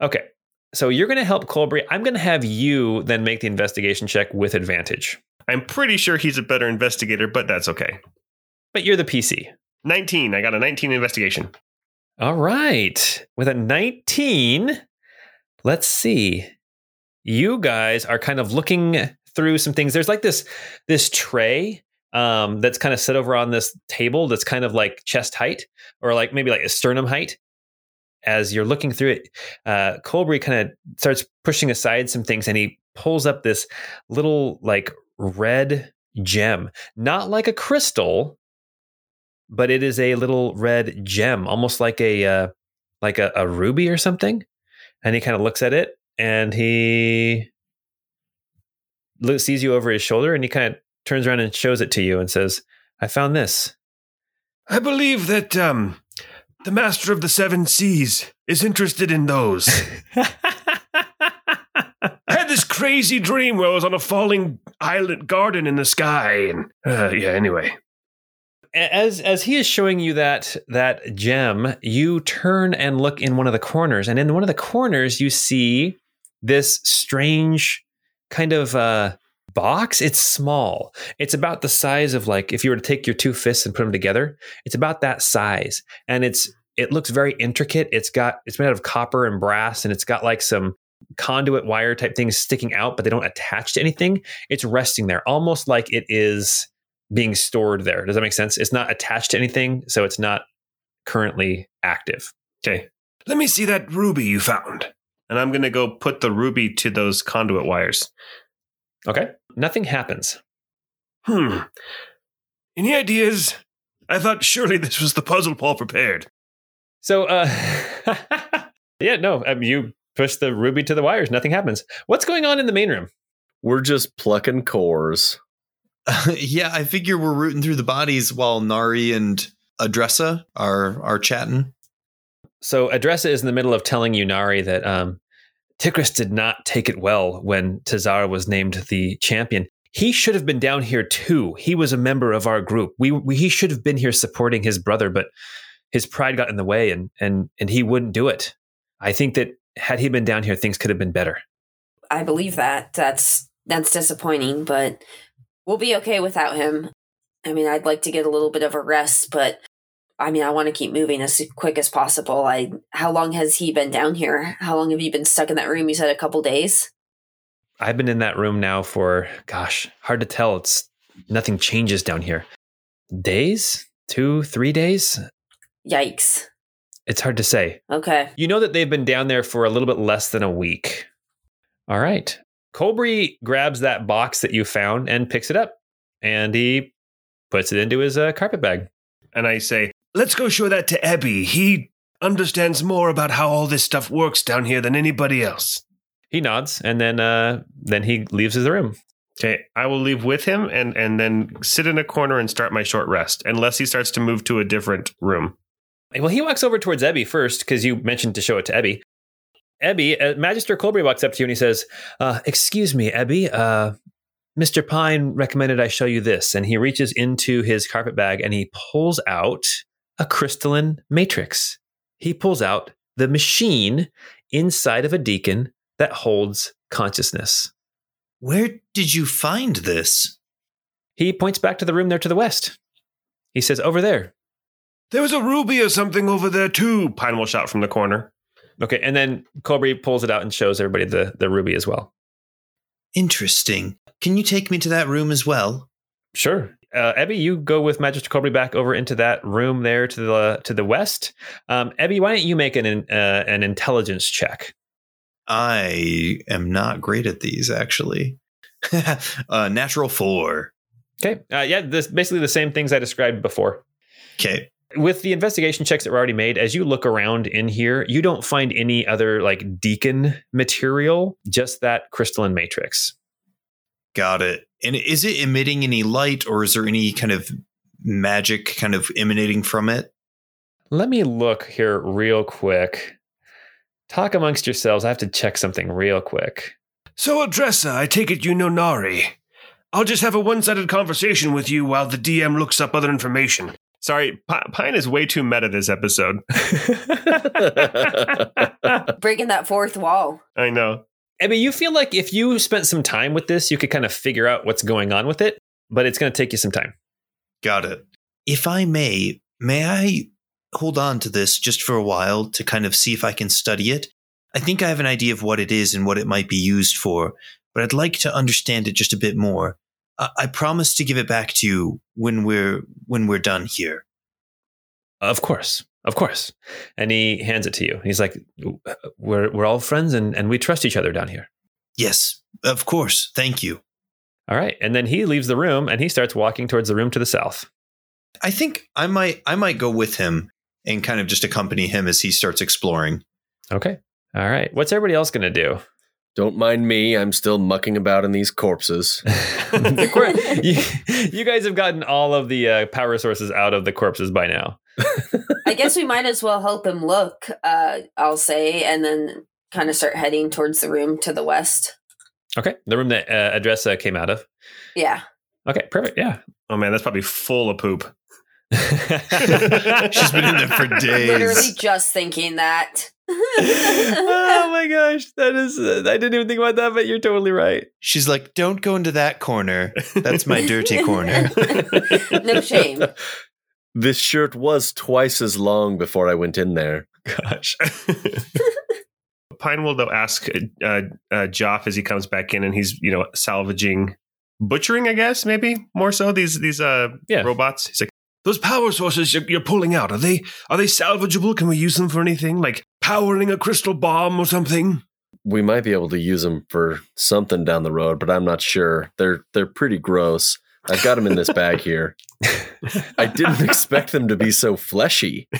Speaker 1: Okay, so you're going to help Colby. I'm going to have you then make the investigation check with advantage.
Speaker 2: I'm pretty sure he's a better investigator, but that's okay.
Speaker 1: But you're the PC.
Speaker 2: 19. I got a 19 investigation.
Speaker 1: All right. With a 19, let's see. You guys are kind of looking through some things. There's like this this tray um, that's kind of set over on this table that's kind of like chest height or like maybe like a sternum height. As you're looking through it, uh, Colbury kind of starts pushing aside some things and he pulls up this little like red gem, not like a crystal, but it is a little red gem, almost like a uh, like a, a ruby or something. And he kind of looks at it and he sees you over his shoulder and he kind of turns around and shows it to you and says, "I found this."
Speaker 7: I believe that um, the Master of the Seven Seas is interested in those. I had this crazy dream where I was on a falling island garden in the sky, and uh, yeah. Anyway,
Speaker 1: as as he is showing you that that gem, you turn and look in one of the corners, and in one of the corners you see this strange kind of uh, box. It's small. It's about the size of like if you were to take your two fists and put them together. It's about that size, and it's it looks very intricate. It's got it's made out of copper and brass, and it's got like some conduit wire type things sticking out, but they don't attach to anything. It's resting there, almost like it is being stored there. Does that make sense? It's not attached to anything, so it's not currently active.
Speaker 2: Okay.
Speaker 7: let me see that ruby you found.
Speaker 2: And I'm going to go put the ruby to those conduit wires.
Speaker 1: Okay. Nothing happens.
Speaker 7: Hmm. Any ideas? I thought surely this was the puzzle Paul prepared.
Speaker 1: So, uh, yeah, no, um, you push the ruby to the wires. Nothing happens. What's going on in the main room?
Speaker 3: We're just plucking cores.
Speaker 4: yeah, I figure we're rooting through the bodies while Nari and Adressa are are chatting.
Speaker 1: So, Adressa is in the middle of telling you Nari that um, Tikris did not take it well when Tazara was named the champion. He should have been down here too. He was a member of our group. We, we he should have been here supporting his brother, but his pride got in the way, and and and he wouldn't do it. I think that had he been down here, things could have been better.
Speaker 5: I believe that. That's that's disappointing, but we'll be okay without him. I mean, I'd like to get a little bit of a rest, but I mean, I want to keep moving as quick as possible. I how long has he been down here? How long have you been stuck in that room? You said a couple days.
Speaker 1: I've been in that room now for gosh, hard to tell. It's nothing changes down here. Days, two, three days.
Speaker 5: Yikes.
Speaker 1: It's hard to say.
Speaker 5: Okay.
Speaker 1: You know that they've been down there for a little bit less than a week. All right. Colbury grabs that box that you found and picks it up, and he puts it into his uh, carpet bag.
Speaker 2: And I say,
Speaker 7: Let's go show that to Ebby. He understands more about how all this stuff works down here than anybody else.
Speaker 1: He nods, and then uh, then he leaves the room.
Speaker 2: okay, I will leave with him and, and then sit in a corner and start my short rest, unless he starts to move to a different room.
Speaker 1: Well, he walks over towards Ebby first because you mentioned to show it to Ebby. Ebby, uh, Magister Colbury walks up to you and he says, uh, "Excuse me, Ebby. Uh, Mr. Pine recommended I show you this." And he reaches into his carpet bag and he pulls out a crystalline matrix. He pulls out the machine inside of a deacon that holds consciousness.
Speaker 4: Where did you find this?
Speaker 1: He points back to the room there to the west. He says, "Over there."
Speaker 7: There was a ruby or something over there too.
Speaker 2: Pine will shout from the corner.
Speaker 1: Okay, and then Colbury pulls it out and shows everybody the the ruby as well.
Speaker 4: Interesting. Can you take me to that room as well?
Speaker 1: Sure. Uh, Ebby, you go with Magister Colbury back over into that room there to the to the west. Um, Ebby, why don't you make an uh, an intelligence check?
Speaker 4: I am not great at these, actually. uh, natural four.
Speaker 1: Okay. Uh, yeah, this basically the same things I described before.
Speaker 4: Okay.
Speaker 1: With the investigation checks that were already made, as you look around in here, you don't find any other like deacon material, just that crystalline matrix.
Speaker 4: Got it. And is it emitting any light or is there any kind of magic kind of emanating from it?
Speaker 1: Let me look here real quick. Talk amongst yourselves. I have to check something real quick.
Speaker 7: So, Adressa, I take it you know Nari. I'll just have a one sided conversation with you while the DM looks up other information.
Speaker 2: Sorry, P- Pine is way too meta this episode.
Speaker 5: Breaking that fourth wall.
Speaker 2: I know.
Speaker 1: I mean, you feel like if you spent some time with this, you could kind of figure out what's going on with it, but it's going to take you some time.
Speaker 4: Got it. If I may, may I hold on to this just for a while to kind of see if I can study it? I think I have an idea of what it is and what it might be used for, but I'd like to understand it just a bit more. I, I promise to give it back to you when we're when we're done here.
Speaker 1: Of course. Of course. And he hands it to you. He's like, we're, we're all friends and, and we trust each other down here.
Speaker 4: Yes, of course. Thank you.
Speaker 1: All right. And then he leaves the room and he starts walking towards the room to the south.
Speaker 4: I think I might I might go with him and kind of just accompany him as he starts exploring.
Speaker 1: Okay. All right. What's everybody else going to do?
Speaker 3: Don't mind me. I'm still mucking about in these corpses.
Speaker 1: The cor- you, you guys have gotten all of the uh, power sources out of the corpses by now.
Speaker 5: I guess we might as well help him look, uh, I'll say, and then kind of start heading towards the room to the west.
Speaker 1: Okay. The room that uh, Adressa came out of.
Speaker 5: Yeah.
Speaker 1: Okay. Perfect. Yeah.
Speaker 2: Oh man, that's probably full of poop.
Speaker 4: She's been in there for days.
Speaker 5: Literally just thinking that.
Speaker 1: Oh my gosh. That is, uh, I didn't even think about that, but you're totally right.
Speaker 4: She's like, "Don't go into that corner. That's my dirty corner."
Speaker 5: no shame.
Speaker 3: this shirt was twice as long before I went in there.
Speaker 1: Gosh.
Speaker 2: Pine will though ask uh, uh, Joff as he comes back in, and he's you know salvaging, butchering, I guess maybe more so these these uh
Speaker 1: Yeah.
Speaker 2: robots. He's like,
Speaker 7: Those power sources you're, you're pulling out, are they are they salvageable? Can we use them for anything? Like powering a crystal bomb or something?
Speaker 3: We might be able to use them for something down the road, but I'm not sure. They're they're pretty gross. I've got them in this bag here. I didn't expect them to be so fleshy.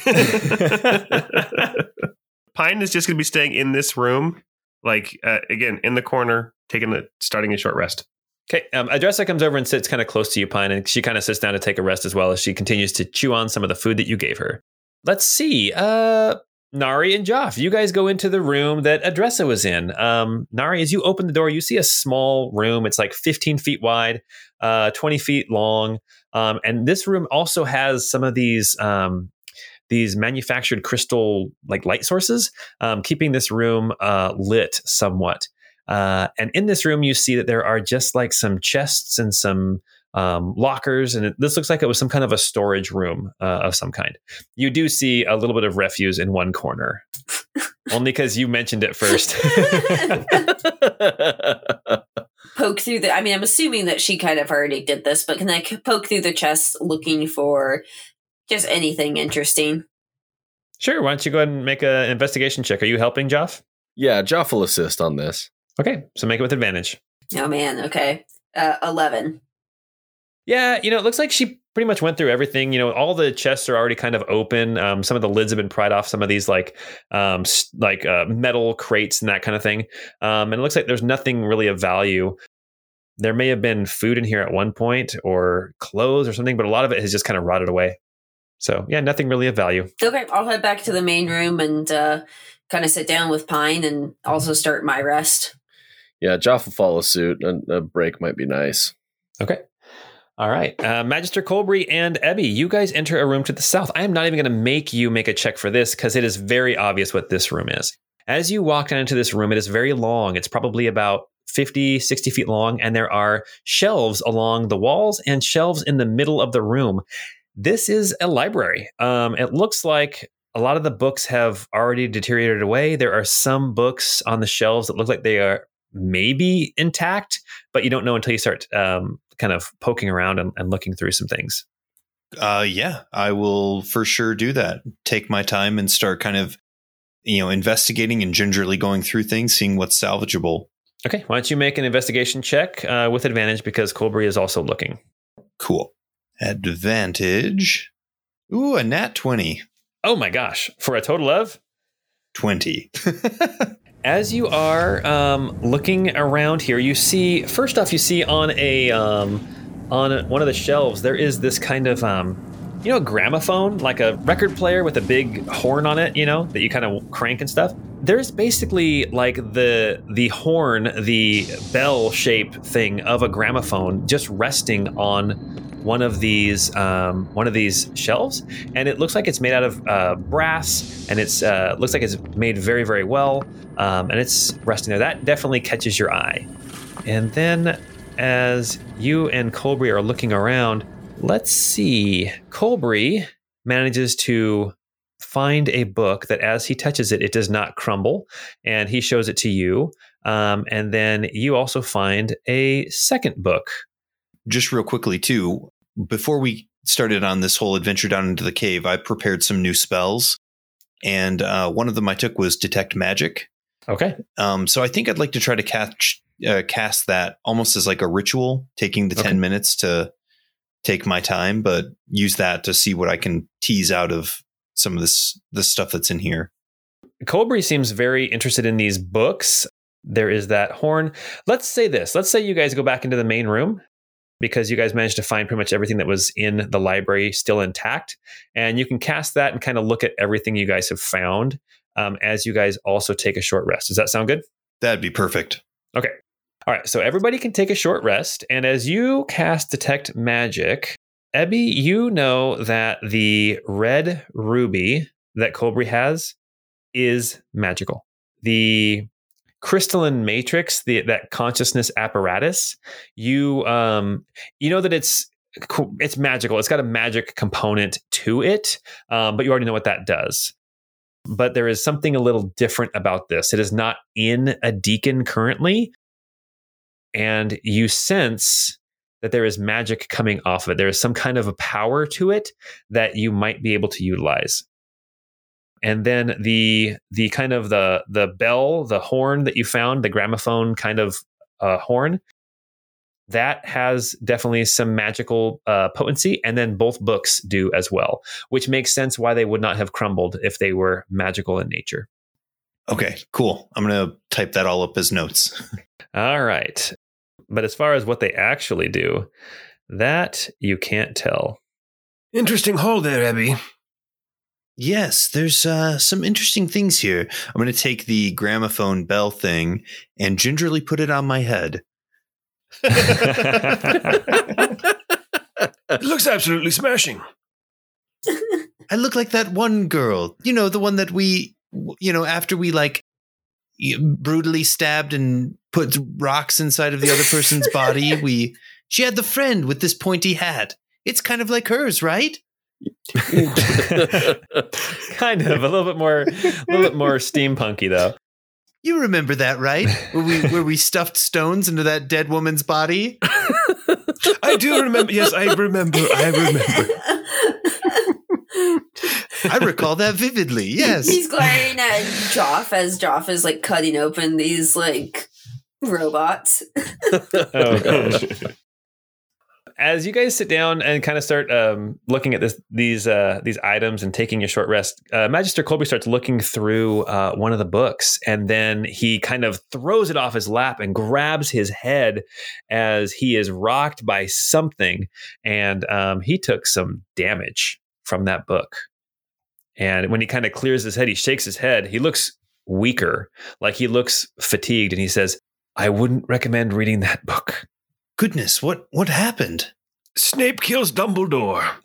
Speaker 2: Pine is just going to be staying in this room, like uh, again in the corner, taking a starting a short rest.
Speaker 1: Okay, um, Adressa comes over and sits kind of close to you, Pine, and she kind of sits down to take a rest as well as she continues to chew on some of the food that you gave her. Let's see. Uh, Nari and Joff, you guys go into the room that Adressa was in. Um, Nari, as you open the door, you see a small room. It's like 15 feet wide, uh, 20 feet long. Um, and this room also has some of these um, these manufactured crystal like light sources, um, keeping this room uh, lit somewhat. Uh, and in this room, you see that there are just like some chests and some um, lockers, and it, this looks like it was some kind of a storage room uh, of some kind. You do see a little bit of refuse in one corner, only because you mentioned it first.
Speaker 5: Poke through the. I mean, I'm assuming that she kind of already did this, but can I poke through the chest looking for just anything interesting?
Speaker 1: sure. Why don't you go ahead and make an investigation check? Are you helping, Joff?
Speaker 3: yeah, Joff will assist on this.
Speaker 1: Okay, so make it with advantage.
Speaker 5: Oh man. Okay. Uh, Eleven.
Speaker 1: Yeah, you know, it looks like she pretty much went through everything. You know, all the chests are already kind of open. Um, some of the lids have been pried off. Some of these like um, like uh, metal crates and that kind of thing. Um, and it looks like there's nothing really of value. There may have been food in here at one point, or clothes, or something, but a lot of it has just kind of rotted away. So yeah, nothing really of value.
Speaker 5: Okay, I'll head back to the main room and uh, kind of sit down with Pine and also start my rest.
Speaker 3: Yeah, Joff will follow suit. A, a break might be nice.
Speaker 1: Okay. All right. Uh, Magister Colbury and Ebby, you guys enter a room to the south. I am not even going to make you make a check for this because it is very obvious what this room is. As you walk down into this room, it is very long. It's probably about 50, 60 feet long, and there are shelves along the walls and shelves in the middle of the room. This is a library. Um, it looks like a lot of the books have already deteriorated away. There are some books on the shelves that look like they are maybe intact, but you don't know until you start um, kind of poking around and, and looking through some things.
Speaker 4: Uh, yeah, I will for sure do that. Take my time and start kind of, you know, investigating and gingerly going through things, seeing what's salvageable.
Speaker 1: Okay, why don't you make an investigation check uh, with advantage because Colbury is also looking.
Speaker 4: Cool. Advantage. Ooh, a nat 20.
Speaker 1: Oh my gosh, for a total of
Speaker 4: 20.
Speaker 1: As you are um, looking around here, you see first off, you see on a um, on one of the shelves there is this kind of um, you know a gramophone, like a record player with a big horn on it, you know, that you kind of crank and stuff. There's basically like the the horn, the bell shape thing of a gramophone just resting on one of these um, one of these shelves, and it looks like it's made out of uh, brass, and it's uh, looks like it's made very very well, um, and it's resting there. That definitely catches your eye. And then, as you and Colbury are looking around, let's see. Colbury manages to find a book that, as he touches it, it does not crumble, and he shows it to you. Um, and then you also find a second book.
Speaker 4: Just real quickly, too, before we started on this whole adventure down into the cave, I prepared some new spells, and uh, one of them I took was detect magic.
Speaker 1: Okay.
Speaker 4: Um, so I think I'd like to try to catch uh, cast that almost as like a ritual, taking the
Speaker 1: Okay.
Speaker 4: ten minutes to take my time, but use that to see what I can tease out of some of this this stuff that's in here.
Speaker 1: Colbury seems very interested in these books. There is that horn. Let's say this. Let's say you guys go back into the main room because you guys managed to find pretty much everything that was in the library still intact. And you can cast that and kind of look at everything you guys have found um, as you guys also take a short rest. Does that sound good?
Speaker 4: That'd be perfect.
Speaker 1: Okay. All right. So everybody can take a short rest. And as you cast Detect Magic, Ebby, you know that the red ruby that Colbury has is magical. The crystalline matrix, the that consciousness apparatus, you um you know that it's it's magical. It's got a magic component to it, um, but you already know what that does. But there is something a little different about this. It is not in a deacon currently, and you sense that there is magic coming off of it. There is some kind of a power to it that you might be able to utilize. And then the the kind of the the bell, the horn that you found, the gramophone kind of uh, horn, that has definitely some magical uh, potency. And then both books do as well, which makes sense why they would not have crumbled if they were magical in nature.
Speaker 4: Okay, cool. I'm gonna type that all up as notes.
Speaker 1: All right. But as far as what they actually do, that you can't tell.
Speaker 7: Interesting hole there, Abby.
Speaker 4: Yes, there's uh, some interesting things here. I'm going to take the gramophone bell thing and gingerly put it on my head.
Speaker 7: It looks absolutely smashing.
Speaker 4: I look like that one girl, you know, the one that we, you know, after we like brutally stabbed and put rocks inside of the other person's body, we, she had the friend with this pointy hat. It's kind of like hers, right?
Speaker 1: kind of a little bit more a little bit more steampunky though.
Speaker 4: You remember that, right? Where we where we stuffed stones into that dead woman's body?
Speaker 7: I do remember. Yes, I remember. I remember.
Speaker 4: I recall that vividly. Yes.
Speaker 5: He's glaring at Joff as Joff is like cutting open these like robots.
Speaker 1: Oh gosh. As you guys sit down and kind of start um, looking at this, these uh, these items and taking a short rest, uh, Magister Colby starts looking through uh, one of the books, and then he kind of throws it off his lap and grabs his head as he is rocked by something, and um, he took some damage from that book. And when he kind of clears his head, he shakes his head. He looks weaker, like he looks fatigued, and he says, "I wouldn't recommend reading that book."
Speaker 4: Goodness, what what happened?
Speaker 7: Snape kills Dumbledore.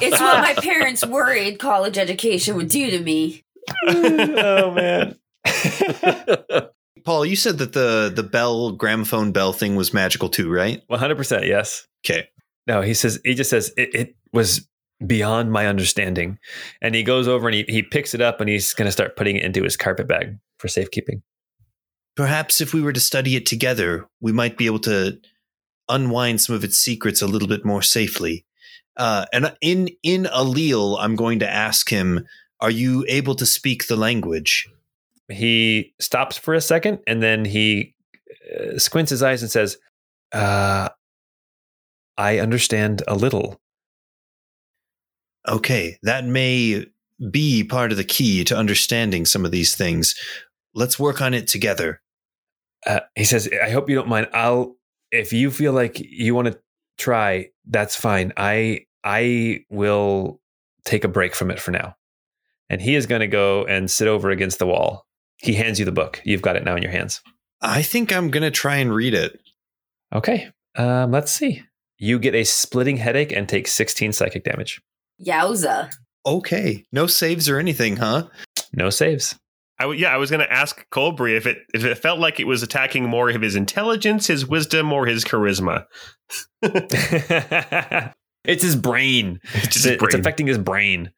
Speaker 5: It's what my parents worried college education would do to me.
Speaker 1: oh man.
Speaker 4: Paul, you said that the the bell gramophone bell thing was magical too, right?
Speaker 1: One hundred percent, yes.
Speaker 4: Okay.
Speaker 1: No, he says he just says it, it was beyond my understanding, and he goes over and he he picks it up and he's going to start putting it into his carpet bag for safekeeping.
Speaker 4: Perhaps if we were to study it together, we might be able to unwind some of its secrets a little bit more safely. Uh, and in in Allele, I'm going to ask him, "Are you able to speak the language?"
Speaker 1: He stops for a second and then he uh, squints his eyes and says, uh, "I understand a little."
Speaker 4: Okay, that may be part of the key to understanding some of these things. Let's work on it together.
Speaker 1: Uh, he says, "I hope you don't mind. I'll if you feel like you want to try, that's fine. I I will take a break from it for now. And he is going to go and sit over against the wall. He hands you the book. You've got it now in your hands.
Speaker 4: I think I'm gonna try and read it.
Speaker 1: Okay. Um, let's see. You get a splitting headache and take 16 psychic damage.
Speaker 5: Yowza.
Speaker 4: Okay, no saves or anything, huh?
Speaker 1: No saves.
Speaker 2: I w- yeah, I was going to ask Colbury if it if it felt like it was attacking more of his intelligence, his wisdom, or his charisma.
Speaker 1: it's his brain.
Speaker 2: It's his
Speaker 1: it's affecting his brain.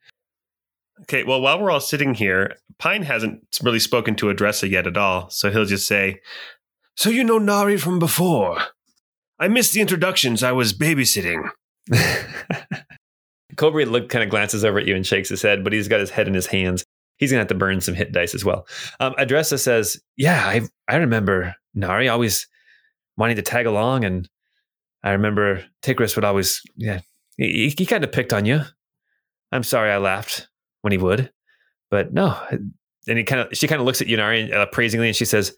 Speaker 2: Okay, well, while we're all sitting here, Pine hasn't really spoken to Adressa yet at all, so he'll just say,
Speaker 7: So you know Nari from before. I missed the introductions. I was babysitting.
Speaker 1: Cobra look kind of glances over at you and shakes his head, but he's got his head in his hands. He's gonna have to burn some hit dice as well. Um, Adressa says, "Yeah, I I remember Nari always wanting to tag along, and I remember Tigris would always yeah he, he kind of picked on you. I'm sorry I laughed when he would, but no." And he kind of she kind of looks at you, Nari, uh, praisingly, and she says,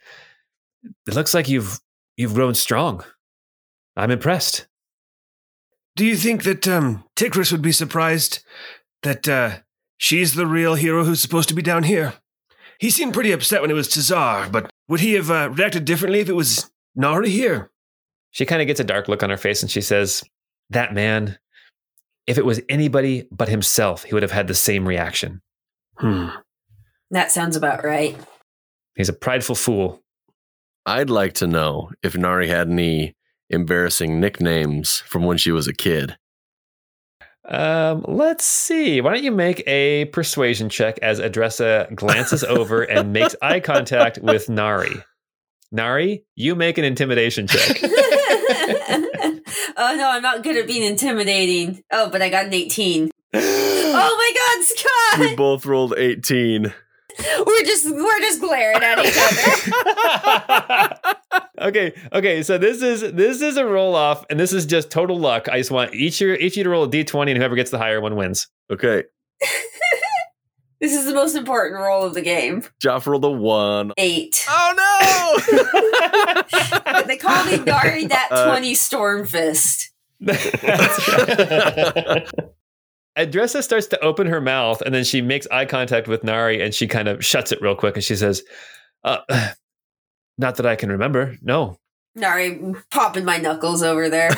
Speaker 1: "It looks like you've you've grown strong. I'm impressed."
Speaker 7: Do you think that um, Tigris would be surprised that uh, she's the real hero who's supposed to be down here? He seemed pretty upset when it was Tazar, but would he have uh, reacted differently if it was Nari here?
Speaker 1: She kind of gets a dark look on her face and she says, That man, if it was anybody but himself, he would have had the same reaction.
Speaker 7: Hmm.
Speaker 5: That sounds about right.
Speaker 1: He's a prideful fool.
Speaker 3: I'd like to know if Nari had any embarrassing nicknames from when she was a kid.
Speaker 1: Um, let's see. Why don't you make a persuasion check as Adressa glances over and makes eye contact with Nari? Nari, you make an intimidation check.
Speaker 5: oh no, I'm not good at being intimidating. Oh, but I got an 18. Oh my god, Scott!
Speaker 3: We both rolled 18.
Speaker 5: We're just we're just glaring at each other.
Speaker 1: okay, okay. So this is this is a roll off, and this is just total luck. I just want each year each you to roll a d20, and whoever gets the higher one wins.
Speaker 3: Okay.
Speaker 5: This is the most important roll of the game.
Speaker 3: Joff rolled a one.
Speaker 5: Eight.
Speaker 3: Oh no!
Speaker 5: they call me Nari that
Speaker 3: Uh,
Speaker 5: 20 Stormfist.
Speaker 1: Adressa starts to open her mouth and then she makes eye contact with Nari and she kind of shuts it real quick and she says, uh, Not that I can remember. No.
Speaker 5: Nari popping my knuckles over there.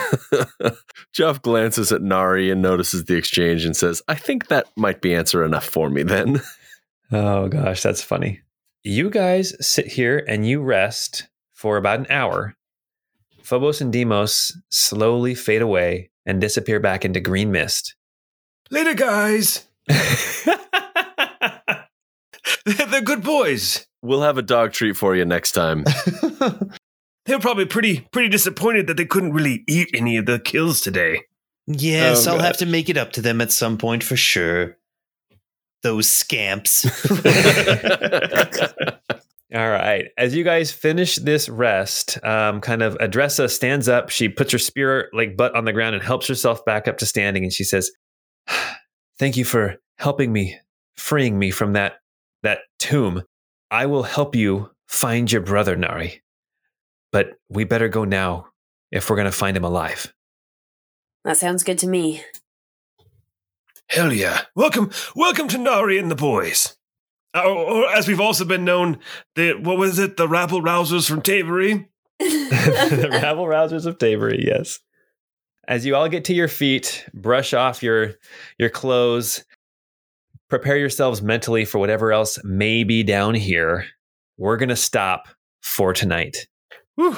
Speaker 3: Jeff glances at Nari and notices the exchange and says, I think that might be answer enough for me then.
Speaker 1: Oh gosh, that's funny. You guys sit here and you rest for about an hour. Phobos and Deimos slowly fade away and disappear back into green mist.
Speaker 7: Later, guys. They're good boys.
Speaker 3: We'll have a dog treat for you next time.
Speaker 7: They're probably pretty pretty disappointed that they couldn't really eat any of the kills today.
Speaker 4: yes,
Speaker 3: Oh,
Speaker 4: I'll
Speaker 3: God.
Speaker 4: have to make it up to them at some point for sure. Those scamps.
Speaker 1: All right. As you guys finish this rest, um, kind of Adressa stands up. She puts her spear like butt on the ground and helps herself back up to standing. And she says, "Thank you for helping me, freeing me from that that tomb. I will help you find your brother Nari, but we better go now if we're going to find him alive."
Speaker 5: that sounds good to me.
Speaker 7: Hell yeah. Welcome welcome to Nari and the boys. Uh, Or, or as we've also been known, the what was it, the rabble rousers from Tavery?
Speaker 1: the rabble rousers of Tavery, yes. As you all get to your feet, brush off your your clothes, prepare yourselves mentally for whatever else may be down here. We're gonna stop for tonight.
Speaker 2: Whew.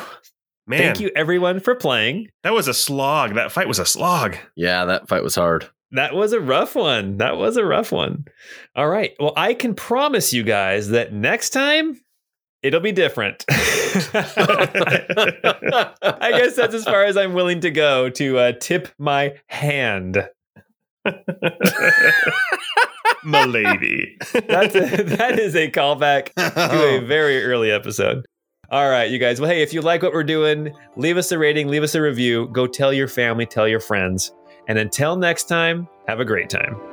Speaker 2: Man,
Speaker 1: Thank you everyone for playing.
Speaker 2: that was a slog. That fight was a slog.
Speaker 3: yeah, that fight was hard.
Speaker 1: That was a rough one. That was a rough one. All right. Well, I can promise you guys that next time it'll be different. I guess that's as far as I'm willing to go to uh, tip my hand.
Speaker 2: Milady.
Speaker 1: That's a, that is a callback to a very early episode. All right, you guys. Well, hey, if you like what we're doing, leave us a rating, leave us a review. Go tell your family, tell your friends. And until next time, have a great time.